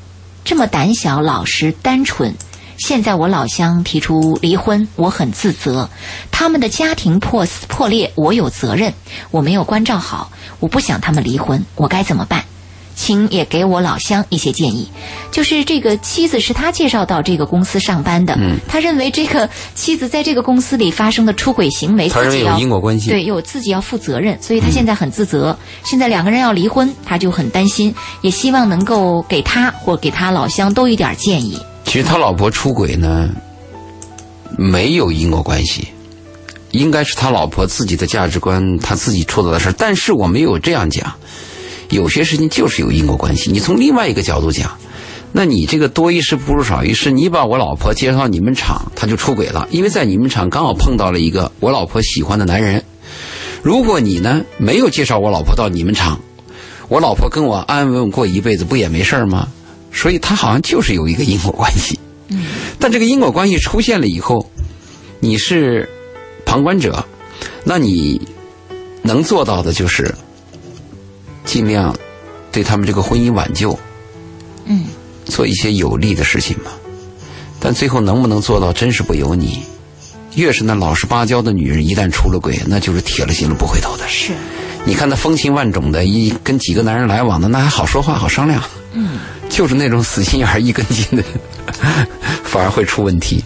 这么胆小、老实、单纯。现在我老乡提出离婚，我很自责。他们的家庭破破裂，我有责任。我没有关照好，我不想他们离婚，我该怎么办？请也给我老乡一些建议。就是这个妻子是他介绍到这个公司上班的，嗯他认为这个妻子在这个公司里发生的出轨行为，他认为有因果关系。对，有自己要负责任，所以他现在很自责。现在两个人要离婚，他就很担心，也希望能够给他或给他老乡都一点建议。其实他老婆出轨呢，没有因果关系，应该是他老婆自己的价值观，他自己出的事儿。但是我没有这样讲，有些事情就是有因果关系。你从另外一个角度讲，那你这个多一事不如少一事，你把我老婆介绍到你们厂，他就出轨了，因为在你们厂刚好碰到了一个我老婆喜欢的男人。如果你呢没有介绍我老婆到你们厂，我老婆跟我安安稳稳过一辈子，不也没事儿吗？所以他好像就是有一个因果关系。嗯但这个因果关系出现了以后，你是旁观者，那你能做到的就是尽量对他们这个婚姻挽救，嗯，做一些有利的事情嘛。但最后能不能做到，真是不由你。越是那老实巴交的女人，一旦出了轨，那就是铁了心了不回头的。是，你看那风情万种的，一跟几个男人来往的，那还好说话，好商量。嗯，就是那种死心眼儿、一根筋的，反而会出问题。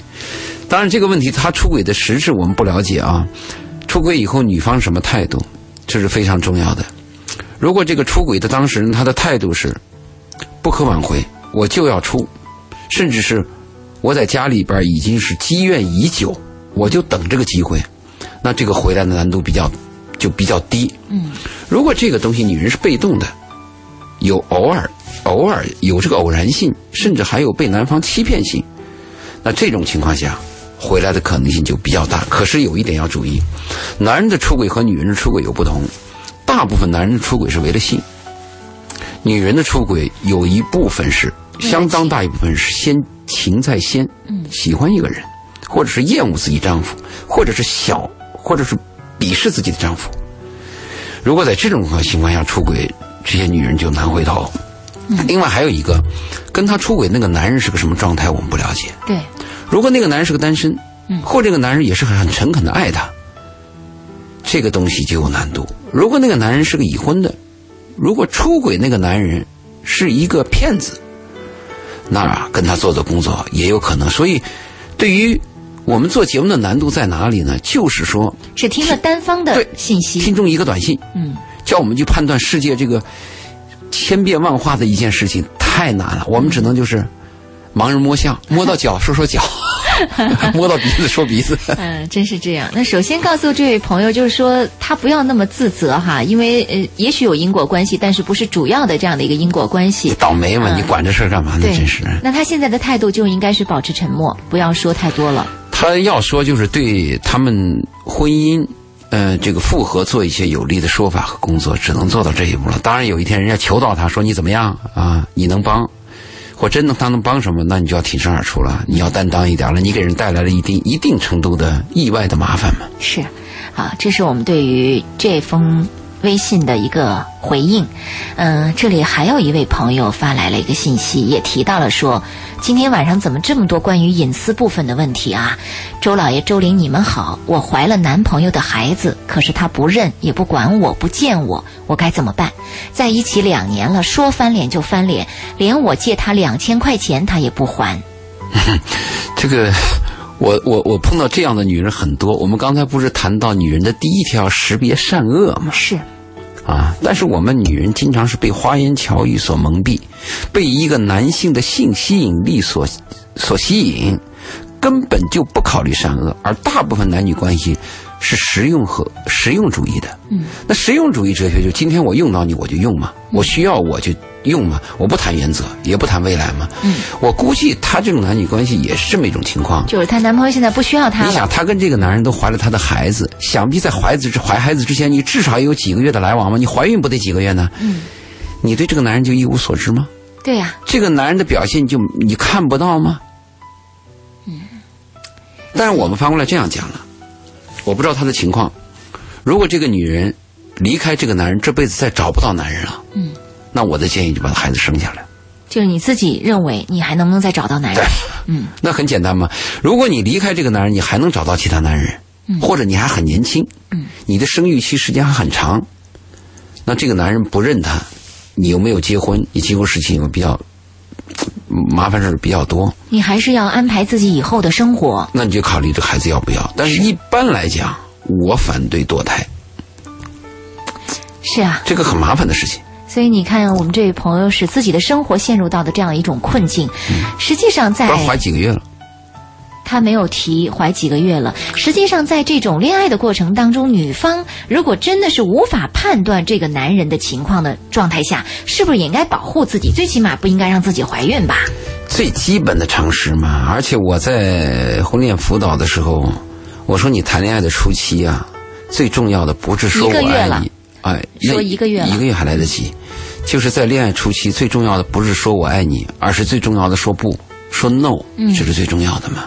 当然，这个问题他出轨的实质我们不了解啊。出轨以后，女方什么态度，这是非常重要的。如果这个出轨的当事人他的态度是不可挽回，我就要出，甚至是我在家里边已经是积怨已久，我就等这个机会，那这个回来的难度比较就比较低。嗯，如果这个东西女人是被动的，有偶尔偶尔有这个偶然性，甚至还有被男方欺骗性，那这种情况下回来的可能性就比较大。可是有一点要注意，男人的出轨和女人的出轨有不同，大部分男人出轨是为了性，女人的出轨有一部分是相当大一部分是先情在先，嗯喜欢一个人，或者是厌恶自己丈夫，或者是小，或者是鄙视自己的丈夫。如果在这种情况下出轨，这些女人就难回头。另外还有一个，跟他出轨那个男人是个什么状态，我们不了解。对，如果那个男人是个单身，嗯或这个男人也是很很诚恳的爱她，这个东西就有难度。如果那个男人是个已婚的，如果出轨那个男人是一个骗子，那跟他做的工作也有可能。所以，对于我们做节目的难度在哪里呢？就是说，只听了单方的对信息。听众一个短信，嗯，叫我们去判断世界这个千变万化的一件事情太难了，我们只能就是盲人摸象，摸到脚说说脚，摸到鼻子说鼻子。嗯，真是这样。那首先告诉这位朋友，就是说他不要那么自责哈，因为呃，也许有因果关系，但是不是主要的这样的一个因果关系。倒霉嘛，嗯你管这事儿干嘛呢？真是。那他现在的态度就应该是保持沉默，不要说太多了。他要说就是对他们婚姻，呃，这个复合做一些有利的说法和工作，只能做到这一步了。当然，有一天人家求到他说你怎么样啊？你能帮，我真的他能帮什么，那你就要挺身而出了，你要担当一点了。你给人带来了一定一定程度的意外的麻烦嘛。是，啊，这是我们对于这封微信的一个回应。嗯、这里还有一位朋友发来了一个信息，也提到了说，今天晚上怎么这么多关于隐私部分的问题啊？周老爷、周玲，你们好，我怀了男朋友的孩子，可是他不认也不管我，不见我，我该怎么办？在一起两年了，说翻脸就翻脸，连我借他两千块钱他也不还。这个，我我我碰到这样的女人很多。我们刚才不是谈到女人的第一条识别善恶吗？是，啊，但是我们女人经常是被花言巧语所蒙蔽，被一个男性的性吸引力所所吸引，根本就不考虑善恶，而大部分男女关系是实用和实用主义的。嗯，那实用主义哲学就今天我用到你我就用嘛，我需要我就用嘛，我不谈原则，也不谈未来嘛。嗯，我估计她这种男女关系也是这么一种情况。就是她男朋友现在不需要她。你想，她跟这个男人都怀了她的孩子，想必在怀子之怀孩子之前，你至少也有几个月的来往吗？你怀孕不得几个月呢？嗯，你对这个男人就一无所知吗？对呀、这个男人的表现就你看不到吗？嗯。但是我们翻过来这样讲了，我不知道她的情况。如果这个女人离开这个男人，这辈子再找不到男人了，嗯，那我的建议就把孩子生下来。就是你自己认为你还能不能再找到男人？嗯，那很简单嘛。如果你离开这个男人，你还能找到其他男人，嗯或者你还很年轻，嗯，你的生育期时间还很长，那这个男人不认他，你又没有结婚，你结婚事情又比较麻烦事儿比较多，你还是要安排自己以后的生活。那你就考虑这孩子要不要。但是一般来讲，我反对堕胎，是啊，这个很麻烦的事情。所以你看，我们这位朋友使自己的生活陷入到的这样一种困境，实际上在怀几个月了。他没有提怀几个月了。实际上，在这种恋爱的过程当中，女方如果真的是无法判断这个男人的情况的状态下，是不是也应该保护自己？最起码不应该让自己怀孕吧？最基本的常识嘛。而且我在婚恋辅导的时候，我说你谈恋爱的初期啊，最重要的不是说我一个月了爱你，哎，说一个月了一个月还来得及。就是在恋爱初期，最重要的不是说我爱你，而是最重要的说不，说 no，嗯这是最重要的嘛。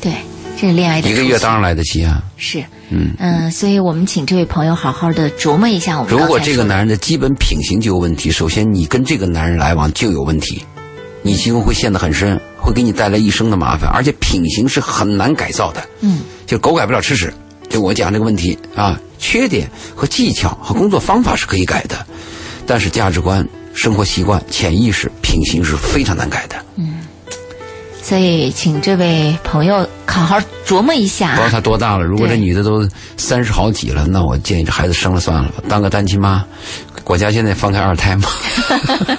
对，这是恋爱的一个月当然来得及啊。是，嗯嗯、所以我们请这位朋友好好的琢磨一下我们如果这个男人的基本品行就有问题，首先你跟这个男人来往就有问题，你今后会陷得很深，会给你带来一生的麻烦，而且品行是很难改造的。嗯，就狗改不了吃屎。就我讲这个问题啊，缺点和技巧和工作方法是可以改的，但是价值观、生活习惯、潜意识、品行是非常难改的。嗯所以请这位朋友好好琢磨一下不知道啊。她多大了，如果这女的都三十好几了，那我建议这孩子生了算了吧，当个单亲妈。国家现在放开二胎嘛。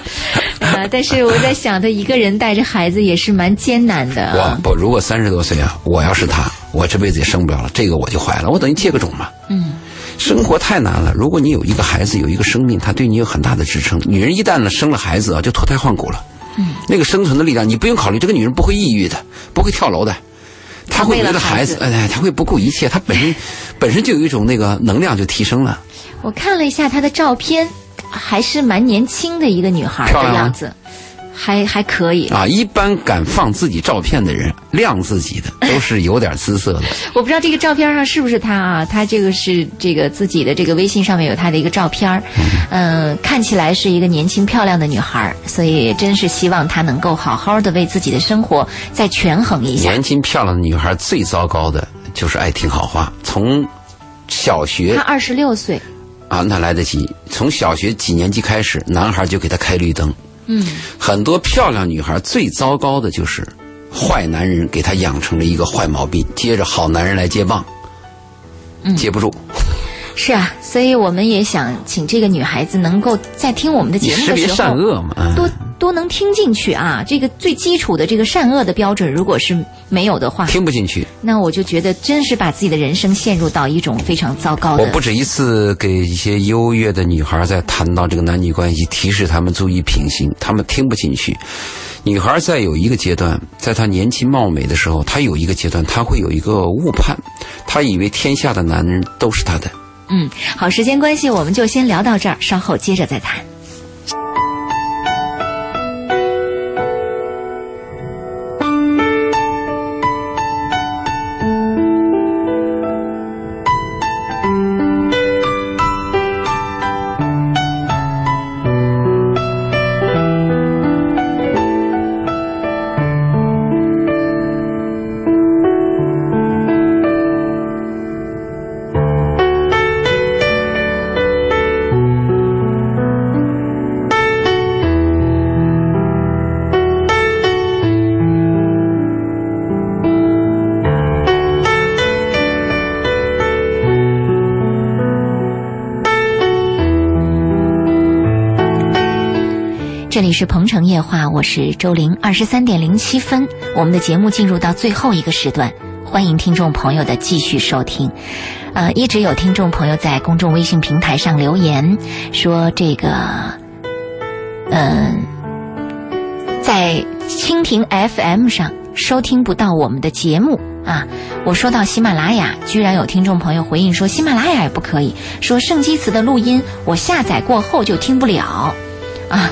啊，但是我在想，他一个人带着孩子也是蛮艰难的我啊。不，如果三十多岁啊，我要是他，我这辈子也生不了了，这个我就怀了，我等于借个种嘛。嗯，生活太难了，如果你有一个孩子，有一个生命，他对你有很大的支撑。女人一旦呢生了孩子啊，就脱胎换骨了。嗯，那个生存的力量，你不用考虑，这个女人不会抑郁的，不会跳楼的，她会为了孩子，哎，她会不顾一切，她本身本身就有一种那个能量就提升了。我看了一下她的照片，还是蛮年轻的一个女孩的样子，还还可以。啊，一般敢放自己照片的人，亮自己的，都是有点姿色的。我不知道这个照片上是不是她啊？她这个是这个自己的这个微信上面有她的一个照片儿，嗯、看起来是一个年轻漂亮的女孩儿，所以真是希望她能够好好的为自己的生活再权衡一下。年轻漂亮的女孩最糟糕的就是爱听好话，从小学她二十六岁，啊，那来得及。从小学几年级开始，男孩就给她开绿灯。嗯，很多漂亮女孩最糟糕的就是坏男人给她养成了一个坏毛病，接着好男人来接棒，接不住。是啊，所以我们也想请这个女孩子能够在听我们的节目的时候，恶嘛？嗯多多能听进去啊。这个最基础的这个善恶的标准，如果是没有的话，听不进去。那我就觉得真是把自己的人生陷入到一种非常糟糕的。我不止一次给一些优越的女孩在谈到这个男女关系，提示她们注意品行，她们听不进去。女孩在有一个阶段，在她年轻貌美的时候，她有一个阶段，她会有一个误判，她以为天下的男人都是她的。嗯，好，时间关系，我们就先聊到这儿，稍后接着再谈。这里是鹏城夜话，我是周玲。二十三点零七分，我们的节目进入到最后一个时段，欢迎听众朋友的继续收听。呃，一直有听众朋友在公众微信平台上留言说，这个，嗯、在蜻蜓 FM 上收听不到我们的节目啊。我说到喜马拉雅，居然有听众朋友回应说喜马拉雅也不可以，说圣基词的录音我下载过后就听不了啊。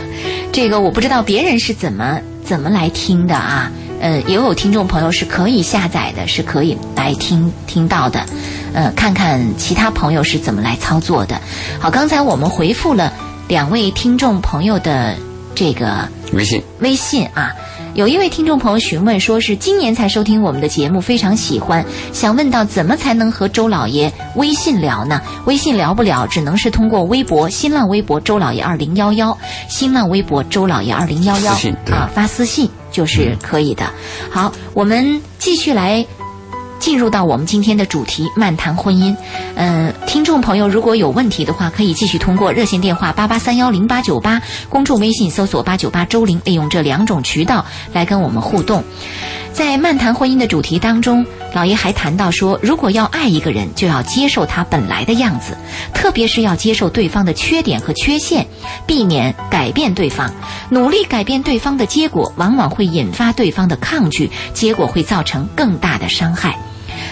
这个我不知道别人是怎么怎么来听的啊。呃，也有听众朋友是可以下载的，是可以来听听到的。呃，看看其他朋友是怎么来操作的。好，刚才我们回复了两位听众朋友的这个微信微信啊，有一位听众朋友询问，说是今年才收听我们的节目，非常喜欢，想问到怎么才能和周老爷微信聊呢？微信聊不了，只能是通过微博、新浪微博周老爷二零幺幺，新浪微博周老爷二零幺幺啊，发私信就是可以的。好，我们继续来。进入到我们今天的主题——漫谈婚姻。嗯、听众朋友如果有问题的话，可以继续通过热线电话八八三幺零八九八，公众微信搜索八九八周玲，利用这两种渠道来跟我们互动。在漫谈婚姻的主题当中，老爷还谈到说，如果要爱一个人，就要接受他本来的样子，特别是要接受对方的缺点和缺陷，避免改变对方。努力改变对方的结果，往往会引发对方的抗拒，结果会造成更大的伤害。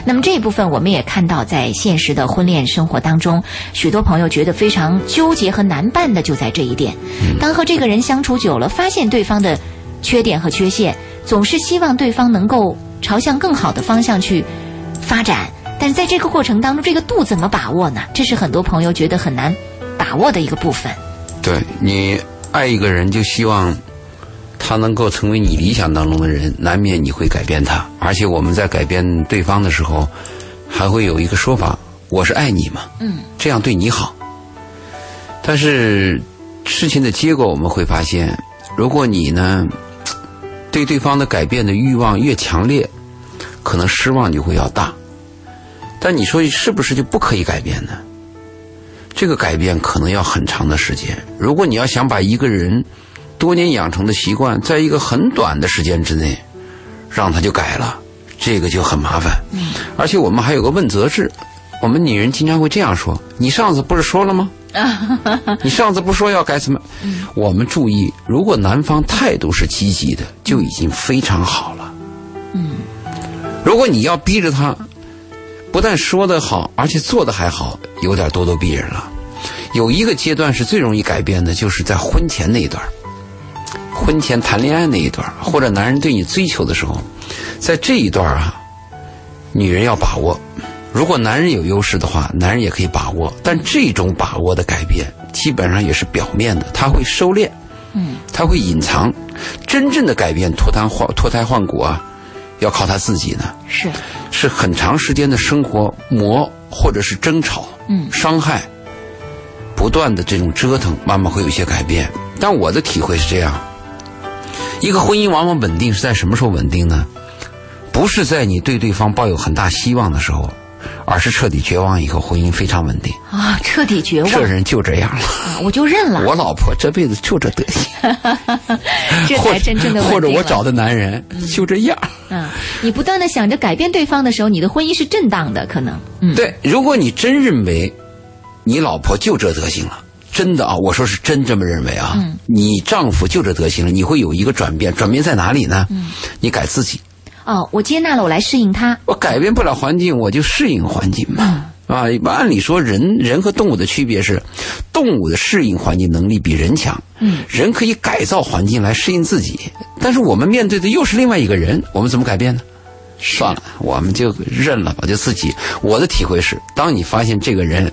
那么这一部分我们也看到，在现实的婚恋生活当中，许多朋友觉得非常纠结和难办的就在这一点。当和这个人相处久了，发现对方的缺点和缺陷，总是希望对方能够朝向更好的方向去发展。但是在这个过程当中，这个度怎么把握呢？这是很多朋友觉得很难把握的一个部分。对你爱一个人，就希望他能够成为你理想当中的人，难免你会改变他。而且我们在改变对方的时候，还会有一个说法：“我是爱你嘛，嗯，这样对你好。”但是事情的结果我们会发现，如果你呢对对方的改变的欲望越强烈，可能失望就会要大。但你说是不是就不可以改变呢？这个改变可能要很长的时间。如果你要想把一个人多年养成的习惯，在一个很短的时间之内让他就改了，这个就很麻烦。而且我们还有个问责制，我们女人经常会这样说：“你上次不是说了吗？你上次不说要改什么？”我们注意，如果男方态度是积极的，就已经非常好了。嗯如果你要逼着他，不但说得好，而且做的还好，有点咄咄逼人了。有一个阶段是最容易改变的，就是在婚前那一段儿婚前谈恋爱那一段儿或者男人对你追求的时候，在这一段儿啊，女人要把握。如果男人有优势的话，男人也可以把握，但这种把握的改变基本上也是表面的，他会收敛，嗯，他会隐藏。真正的改变脱胎换脱胎换骨啊，要靠他自己呢。是，是很长时间的生活磨，或者是争吵，嗯伤害，不断的这种折腾，慢慢会有一些改变。但我的体会是这样：一个婚姻往往稳定是在什么时候稳定呢？不是在你对对方抱有很大希望的时候，而是彻底绝望以后，婚姻非常稳定。啊，彻底绝望。这人就这样了，啊，我就认了，我老婆这辈子就这德行，这才真正的或者稳定了我找的男人就这样。嗯，你不断的想着改变对方的时候，你的婚姻是震荡的，可能，嗯，对，如果你真认为你老婆就这德行了，真的啊，我说是真这么认为啊，嗯。你丈夫就这德行了，你会有一个转变，转变在哪里呢？嗯。你改自己，哦，我接纳了，我来适应它，我改变不了环境，我就适应环境嘛。啊，按理说人人和动物的区别是，动物的适应环境能力比人强，嗯，人可以改造环境来适应自己，但是我们面对的又是另外一个人，我们怎么改变呢？算了，我们就认了吧，就自己。我的体会是，当你发现这个人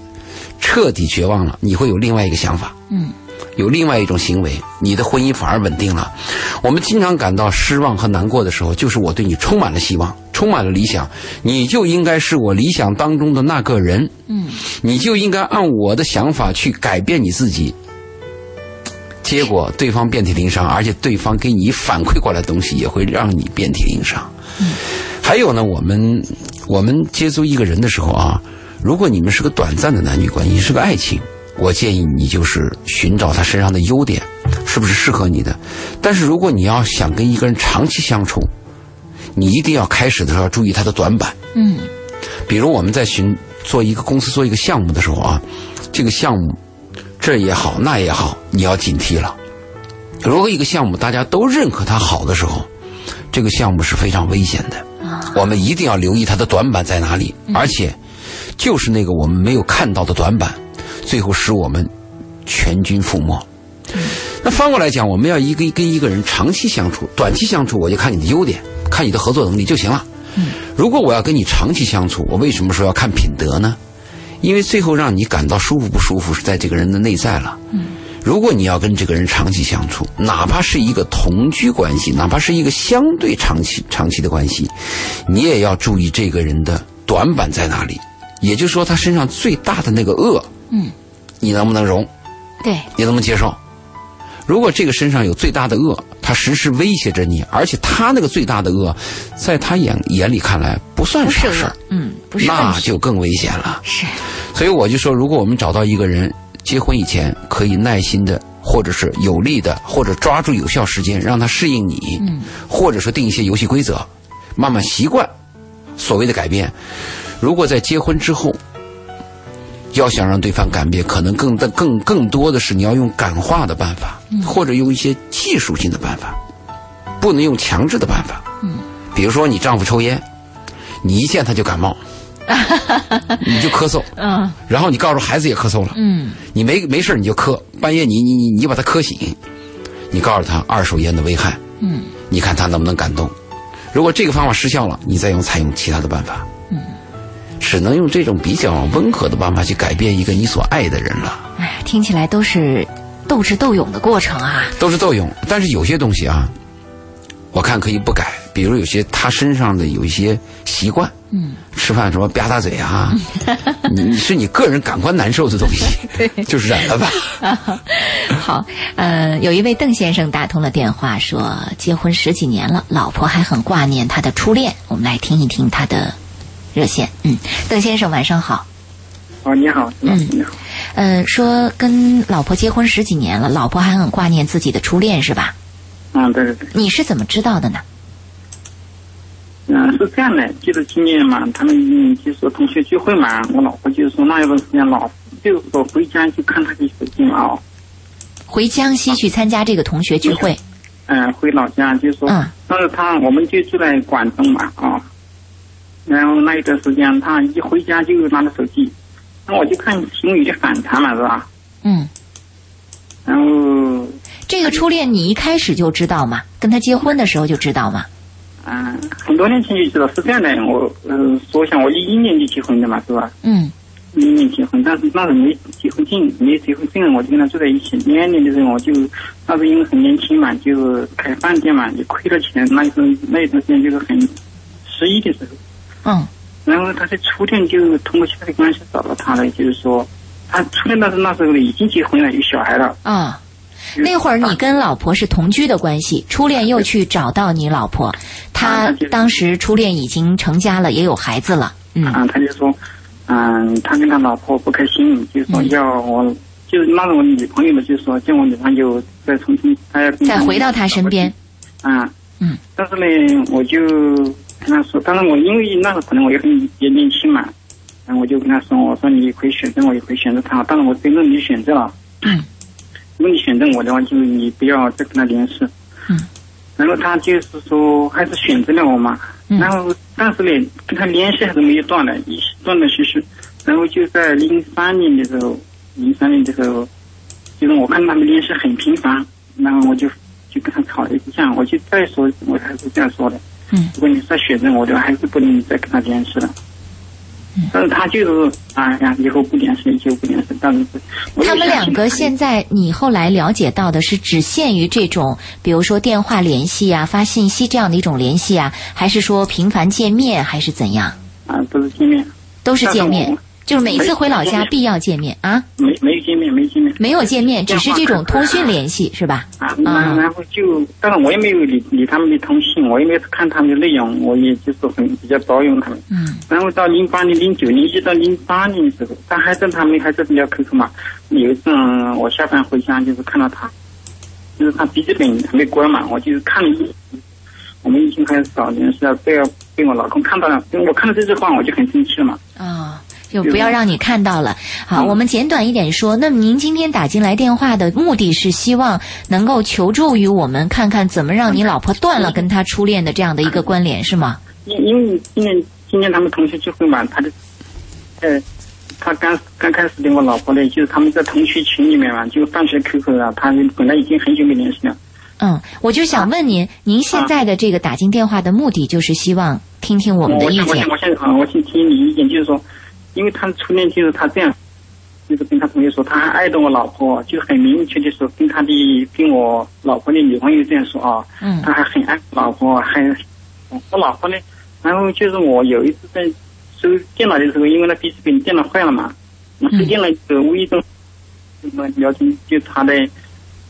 彻底绝望了，你会有另外一个想法，嗯，有另外一种行为，你的婚姻反而稳定了。我们经常感到失望和难过的时候，就是我对你充满了希望，充满了理想，你就应该是我理想当中的那个人，嗯，你就应该按我的想法去改变你自己。结果对方遍体鳞伤，而且对方给你反馈过来的东西也会让你遍体鳞伤。嗯还有呢，我们我们接触一个人的时候啊，如果你们是个短暂的男女关系，是个爱情，我建议你就是寻找他身上的优点，是不是适合你的。但是如果你要想跟一个人长期相处，你一定要开始的时候要注意他的短板。嗯，比如我们在寻做一个公司做一个项目的时候啊，这个项目这也好那也好，你要警惕了。如果一个项目大家都认可它好的时候，这个项目是非常危险的。啊，我们一定要留意它的短板在哪里，而且就是那个我们没有看到的短板，最后使我们全军覆没。那反过来讲，我们要一个跟一个人长期相处，短期相处我就看你的优点，看你的合作能力就行了。如果我要跟你长期相处，我为什么说要看品德呢？因为最后让你感到舒服不舒服是在这个人的内在了。如果你要跟这个人长期相处，哪怕是一个同居关系，哪怕是一个相对长期长期的关系，你也要注意这个人的短板在哪里。也就是说，他身上最大的那个恶，嗯，你能不能容？对，你能不能接受？如果这个身上有最大的恶，他时时威胁着你，而且他那个最大的恶，在他眼眼里看来不算是啥事儿，，嗯，不是那就更危险了。是，所以我就说，如果我们找到一个人，结婚以前可以耐心的，或者是有力的，或者抓住有效时间让他适应你，嗯，或者说定一些游戏规则，慢慢习惯所谓的改变。如果在结婚之后，要想让对方改变，可能更的更更多的是你要用感化的办法，或者用一些技术性的办法，不能用强制的办法。嗯，比如说你丈夫抽烟，你一见他就感冒，你就咳嗽，嗯然后你告诉孩子也咳嗽了，嗯你没没事你就咳，半夜你你你你把他咳醒，你告诉他二手烟的危害，嗯你看他能不能感动？如果这个方法失效了，你再用采用其他的办法。嗯，只能用这种比较温和的办法去改变一个你所爱的人了，哎呀，听起来都是斗智斗勇的过程啊。斗智斗勇。但是有些东西啊，我看可以不改，比如有些他身上的有一些习惯，嗯，吃饭什么吧嗒嘴啊，你你是你个人感官难受的东西，就是忍了吧。好，呃，有一位邓先生打通了电话，说结婚十几年了，老婆还很挂念他的初恋。我们来听一听他的热线。嗯，邓先生晚上好。哦，你好，嗯你好，呃，说跟老婆结婚十几年了，老婆还很挂念自己的初恋是吧？嗯，对对对，你是怎么知道的呢？嗯，是这样的，就是今年嘛，他们嗯就是同学聚会嘛，我老婆就是说那一段时间老就是说回家去看他的手机嘛哦，回江西去参加这个同学聚会。嗯，回老家就是说，嗯但是他我们就住在广东嘛啊、然后那一段时间他一回家就拿着手机，那我就看心里有点反常了，是吧？嗯，然后这个初恋你一开始就知道吗？跟他结婚的时候就知道吗？嗯、很多年前就知道是这样的，我呃说一下，我一一年就结婚的嘛，是吧？嗯一年结婚，但是那时候没结婚证，没结婚证，我就跟他住在一起。零二年的时候，我就那时候因为很年轻嘛，就开饭店嘛，也亏了钱。那时候那一段时间就是很失意的时候。嗯然后他的初恋就通过其他的关系找到他了，就是说他初恋那时候那时候已经结婚了，有小孩了。啊。那会儿你跟老婆是同居的关系，初恋又去找到你老婆，他当时初恋已经成家了，也有孩子了。嗯啊，他就说，嗯，他跟他老婆不开心，就说嗯要我，就是拉着我女朋友嘛，就说叫我女朋友再重新，他要再回到他身边。啊，嗯，但是呢，我就跟他说，当然我因为那时候可能我也很也年轻嘛，然后我就跟他说，我说你可以选择我，也可以选择他，当然我尊重你选择了，嗯，如果你选择我的话，就你不要再跟他联系，嗯，然后他就是说还是选择了我嘛，嗯。然后但是呢，跟他联系还是没有断的，断断续续，然后就在零三年的时候，零三年的时候，就是我看他们联系很频繁，然后我就就跟他吵了一架，我就再说，我还是这样说的，嗯如果你再选择我的话，还是不能再跟他联系了。但是他就是，哎呀，以后不联系就不联系。但是他们两个现在，你后来了解到的是只限于这种，比如说电话联系啊、发信息这样的一种联系啊，还是说频繁见面，还是怎样？啊，都是见面，都是见面我，就是每次回老家必要见面啊？没没有见面，没见面。没有见面，只是这种通讯联系是吧？啊，然然后就，当然我也没有理理他们的通信，我也没有看他们的内容，我也就是很比较包容他们。嗯然后到零八年、零九年，一直到零八年的时候，他还在他们还是比较 QQ 嘛。有一次嗯我下班回家，就是看到他，就是他笔记本还没关嘛，我就是看了一眼，我们已经开始找联系了，不要被我老公看到了。因为我看到这句话，我就很生气了嘛。啊、就不要让你看到了。好，嗯我们简短一点说，那么您今天打进来电话的目的是希望能够求助于我们，看看怎么让你老婆断了跟他初恋的这样的一个关联，是吗？因因为今年今年他们同学聚会嘛，他的，呃，他刚刚开始的我老婆呢，就是他们在同学群里面嘛，就放学 QQ 啊，他本来已经很久没联系了。嗯，我就想问您，您现在的这个打进电话的目的就是希望听听我们的意见我想我想。我想啊，我想听你意见，就是说，因为他的初恋就是他这样，就是跟他朋友说他还爱着我老婆，就很明确的说跟他的跟我老婆的女朋友这样说啊，嗯他还很爱我老婆，还我老婆呢，然后就是我有一次在收电脑的时候，因为那笔记本电脑坏了嘛，我收电脑就无意中什么聊天，就他的。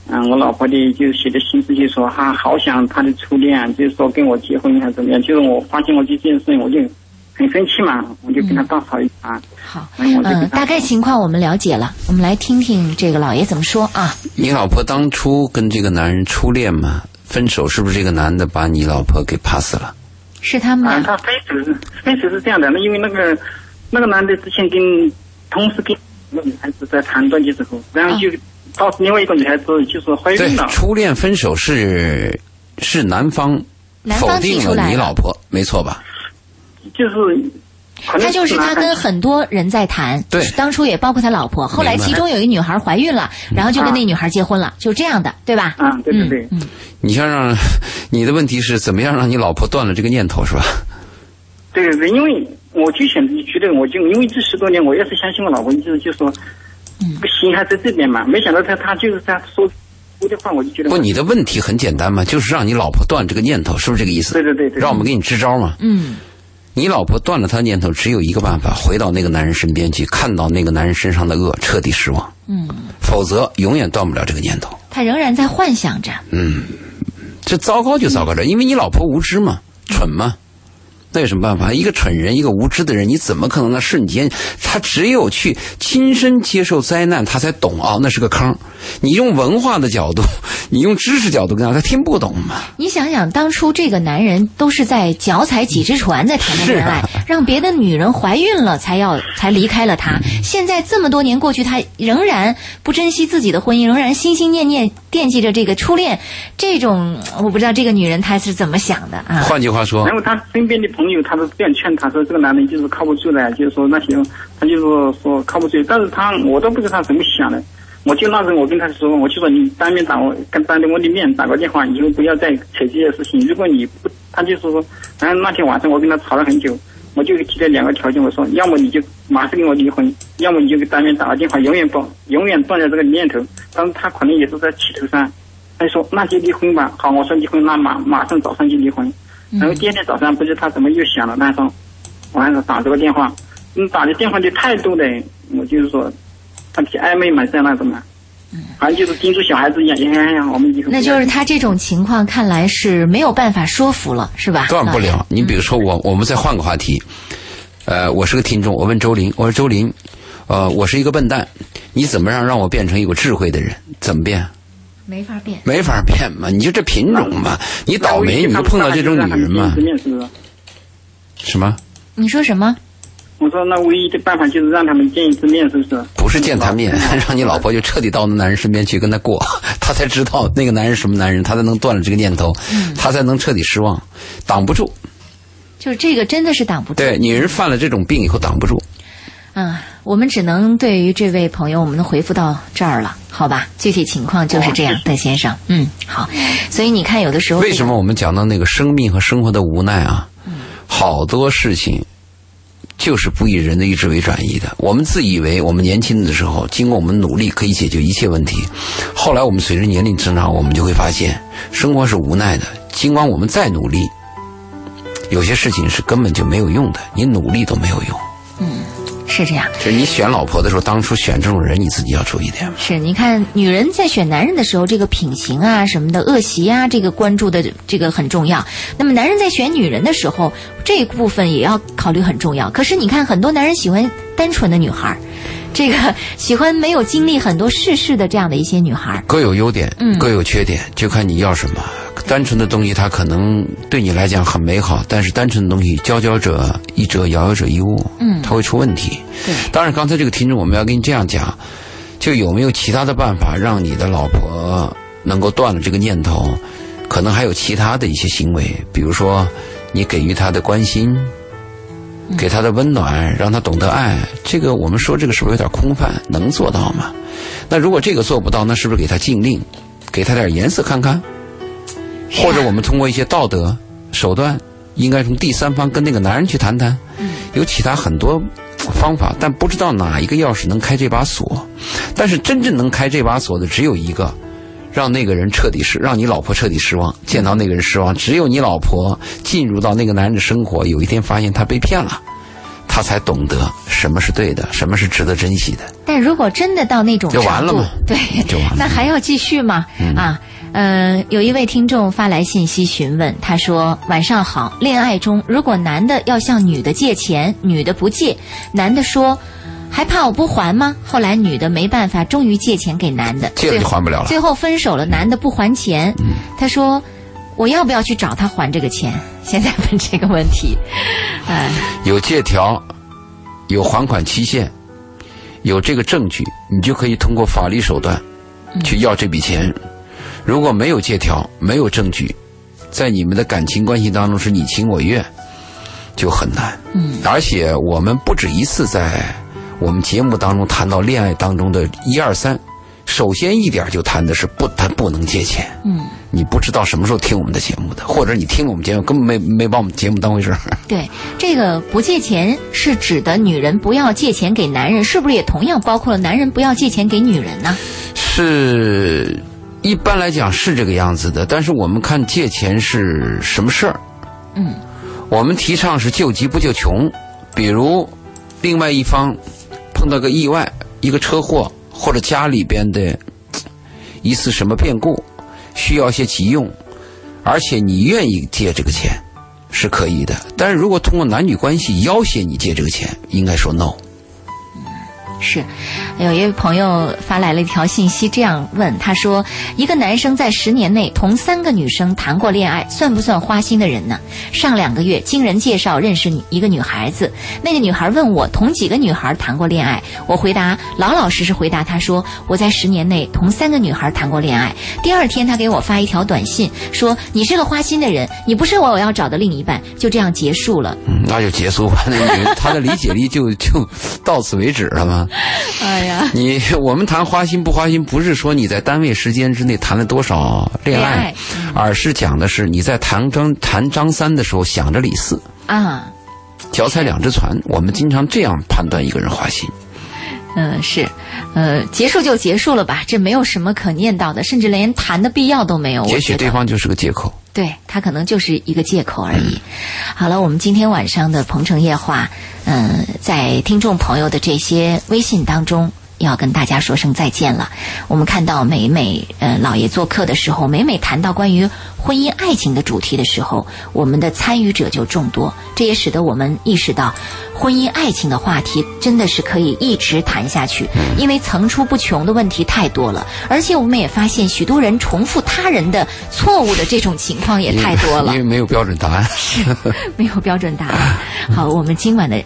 嗯，我老婆的就写的心思，就说她好想他的初恋，就是说跟我结婚还是怎么样。就是我发现我这件事情，我就很生气嘛，我就跟他大吵一架。好，嗯大概情况我们了解了，我们来听听这个老爷怎么说啊？你老婆当初跟这个男人初恋嘛，分手是不是这个男的把你老婆给 pass 了？是他吗啊，他分手是分手是这样的，那因为那个那个男的之前跟同时跟一个女孩子在谈恋爱的时候，然后就告诉另外一个女孩子就是怀对孕了，，初恋分手是是男方否定了你老婆，没错吧？就是他就是他跟很多人在谈，对当初也包括他老婆，后来其中有一女孩怀孕了，然后就跟那女孩结婚了，就这样的，对吧？啊，对对对，嗯，你想让 你的问题是怎么样让你老婆断了这个念头是吧？对对对，因为我就想觉得，我就因为这十多年，我要是相信我老婆，就是就说，嗯这个心还在这边嘛。没想到他他就是他说说的话，我就觉得不，你的问题很简单嘛，就是让你老婆断这个念头，是不是这个意思？对对对对，让我们给你支招嘛。嗯，你老婆断了她的念头，只有一个办法，回到那个男人身边去，看到那个男人身上的恶，彻底失望。嗯，否则永远断不了这个念头。他仍然在幻想着，嗯这糟糕就糟糕着，因为你老婆无知嘛，蠢嘛，那有什么办法？一个蠢人，一个无知的人，你怎么可能在瞬间？他只有去亲身接受灾难，他才懂啊、那是个坑。你用文化的角度，你用知识角度跟他，他听不懂嘛。你想想，当初这个男人都是在脚踩几只船在谈的恋爱，啊让别的女人怀孕了才要才离开了他。现在这么多年过去，他仍然不珍惜自己的婚姻，仍然心心念念惦记着这个初恋。这种我不知道这个女人她是怎么想的啊？换句话说然，后他身边的朋朋友，他都这样劝他说，这个男人就是靠不住的，就是说那些，他就是说靠不住。但是他我都不知道他怎么想的。我就那时候我跟他说，我就说你当面打我，跟当着我的面打个电话，以后不要再扯这些事情。如果你不，他就说，然后那天晚上我跟他吵了很久，我就提了两个条件，我说要么你就马上跟我离婚，要么你就给当面打个电话，永远不永远断掉这个念头。但是他可能也是在气头上，他说那就离婚吧。好，我说离婚，那马马上早上就离婚。然后第二天早上不知他怎么又响了，那通，我还是打这个电话，你打的电话的态度呢，我就是说他挺暧昧嘛，像那种嘛，反正就是盯住小孩子一样，哎呀，我们以后那就是他这种情况看来是没有办法说服了，是吧？断不了。你比如说我，我们再换个话题。呃，我是个听众，我问周林，我说周林，呃，我是一个笨蛋，你怎么让让我变成一个智慧的人？怎么变？没法变。没法变嘛，你就这品种嘛，你倒霉你就碰到这种女人嘛见一？次面是不是？什么？你说什么？我说那唯一的办法就是让他们见一次面，是不是？不是见他面，让你老婆就彻底到那男人身边去跟他过，他才知道那个男人什么男人，他才能断了这个念头，他才能彻底失望，挡不住。就是这个真的是挡不住。对，女人犯了这种病以后挡不住。嗯，我们只能对于这位朋友，我们能回复到这儿了，好吧？具体情况就是这样，邓先生。嗯，好。所以你看，有的时候为什么我们讲到那个生命和生活的无奈啊？好多事情就是不以人的意志为转移的。我们自以为我们年轻的时候，经过我们努力可以解决一切问题，后来我们随着年龄增长，我们就会发现生活是无奈的。尽管我们再努力，有些事情是根本就没有用的，你努力都没有用。是这样？就是你选老婆的时候，当初选这种人，你自己要注意点。是，你看女人在选男人的时候，这个品行啊什么的、恶习啊，这个关注的这个很重要。那么男人在选女人的时候，这一部分也要考虑很重要。可是你看，很多男人喜欢单纯的女孩儿，这个喜欢没有经历很多世事的这样的一些女孩儿。各有优点，嗯各有缺点，就看你要什么。单纯的东西，它可能对你来讲很美好，但是单纯的东西，佼佼者一折，遥遥者一物，嗯它会出问题。对，当然，刚才这个听众，我们要跟你这样讲，就有没有其他的办法让你的老婆能够断了这个念头？可能还有其他的一些行为，比如说你给予她的关心，给他的温暖，让他懂得爱。这个我们说这个是不是有点空泛？能做到吗？那如果这个做不到，那是不是给他禁令，给他点颜色看看？或者我们通过一些道德手段，应该从第三方跟那个男人去谈谈，有其他很多方法，但不知道哪一个钥匙能开这把锁。但是真正能开这把锁的只有一个，让那个人彻底失，让你老婆彻底失望，见到那个人失望。只有你老婆进入到那个男人的生活，有一天发现他被骗了，他才懂得什么是对的，什么是值得珍惜的。但如果真的到那种就完了嘛对，就完了那还要继续吗？啊，呃，有一位听众发来信息询问，他说：“晚上好，恋爱中如果男的要向女的借钱，女的不借，男的说。”还怕我不还吗？后来女的没办法，终于借钱给男的，借了就还不了了最后分手了，男的不还钱，他说：“我要不要去找他还这个钱？”现在问这个问题，哎，有借条，有还款期限，有这个证据，你就可以通过法律手段去要这笔钱。如果没有借条，没有证据，在你们的感情关系当中是你情我愿，就很难。嗯，而且我们不止一次在我们节目当中谈到恋爱当中的一二三。首先一点就谈的是不，他不能借钱。嗯，你不知道什么时候听我们的节目的，或者你听了我们节目根本没没把我们节目当回事儿。对，这个不借钱是指的女人不要借钱给男人，是不是也同样包括了男人不要借钱给女人呢？是，一般来讲是这个样子的，但是我们看借钱是什么事儿？嗯，我们提倡是救急不救穷，比如另外一方碰到个意外，一个车祸，或者家里边的一次什么变故，需要一些急用，而且你愿意借这个钱，是可以的。但是如果通过男女关系要挟你借这个钱，应该说 no。是，有一位朋友发来了一条信息，这样问他说：“一个男生在十年内同三个女生谈过恋爱，算不算花心的人呢？”上两个月经人介绍认识一个女孩子，那个女孩问我同几个女孩谈过恋爱，我回答老老实实回答她说我在十年内同三个女孩谈过恋爱。第二天他给我发一条短信说：“你是个花心的人，你不是我我要找的另一半。”就这样结束了。嗯，那就结束吧。那女她的理解力就就到此为止了吗？哎呀，你我们谈花心不花心，不是说你在单位时间之内谈了多少恋爱，而是讲的是你在谈张谈张三的时候想着李四，啊。脚踩两只船。我们经常这样判断一个人花心。嗯，是，呃，结束就结束了吧，这没有什么可念叨的，甚至连谈的必要都没有。也许对方就是个借口。对他可能就是一个借口而已。好了，我们今天晚上的《鹏城夜话》，嗯、在听众朋友的这些微信当中。要跟大家说声再见了。我们看到每每呃老爷做客的时候，每每谈到关于婚姻爱情的主题的时候，我们的参与者就众多，这也使得我们意识到，婚姻爱情的话题真的是可以一直谈下去，因为层出不穷的问题太多了，而且我们也发现许多人重复他人的错误的这种情况也太多了因为。没有标准答案。没有标准答案。好，我们今晚的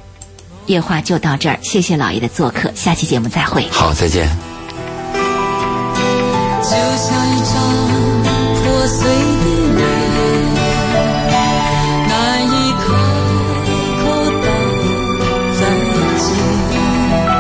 夜话就到这儿，谢谢老爷的做客，下期节目再会。好，再见。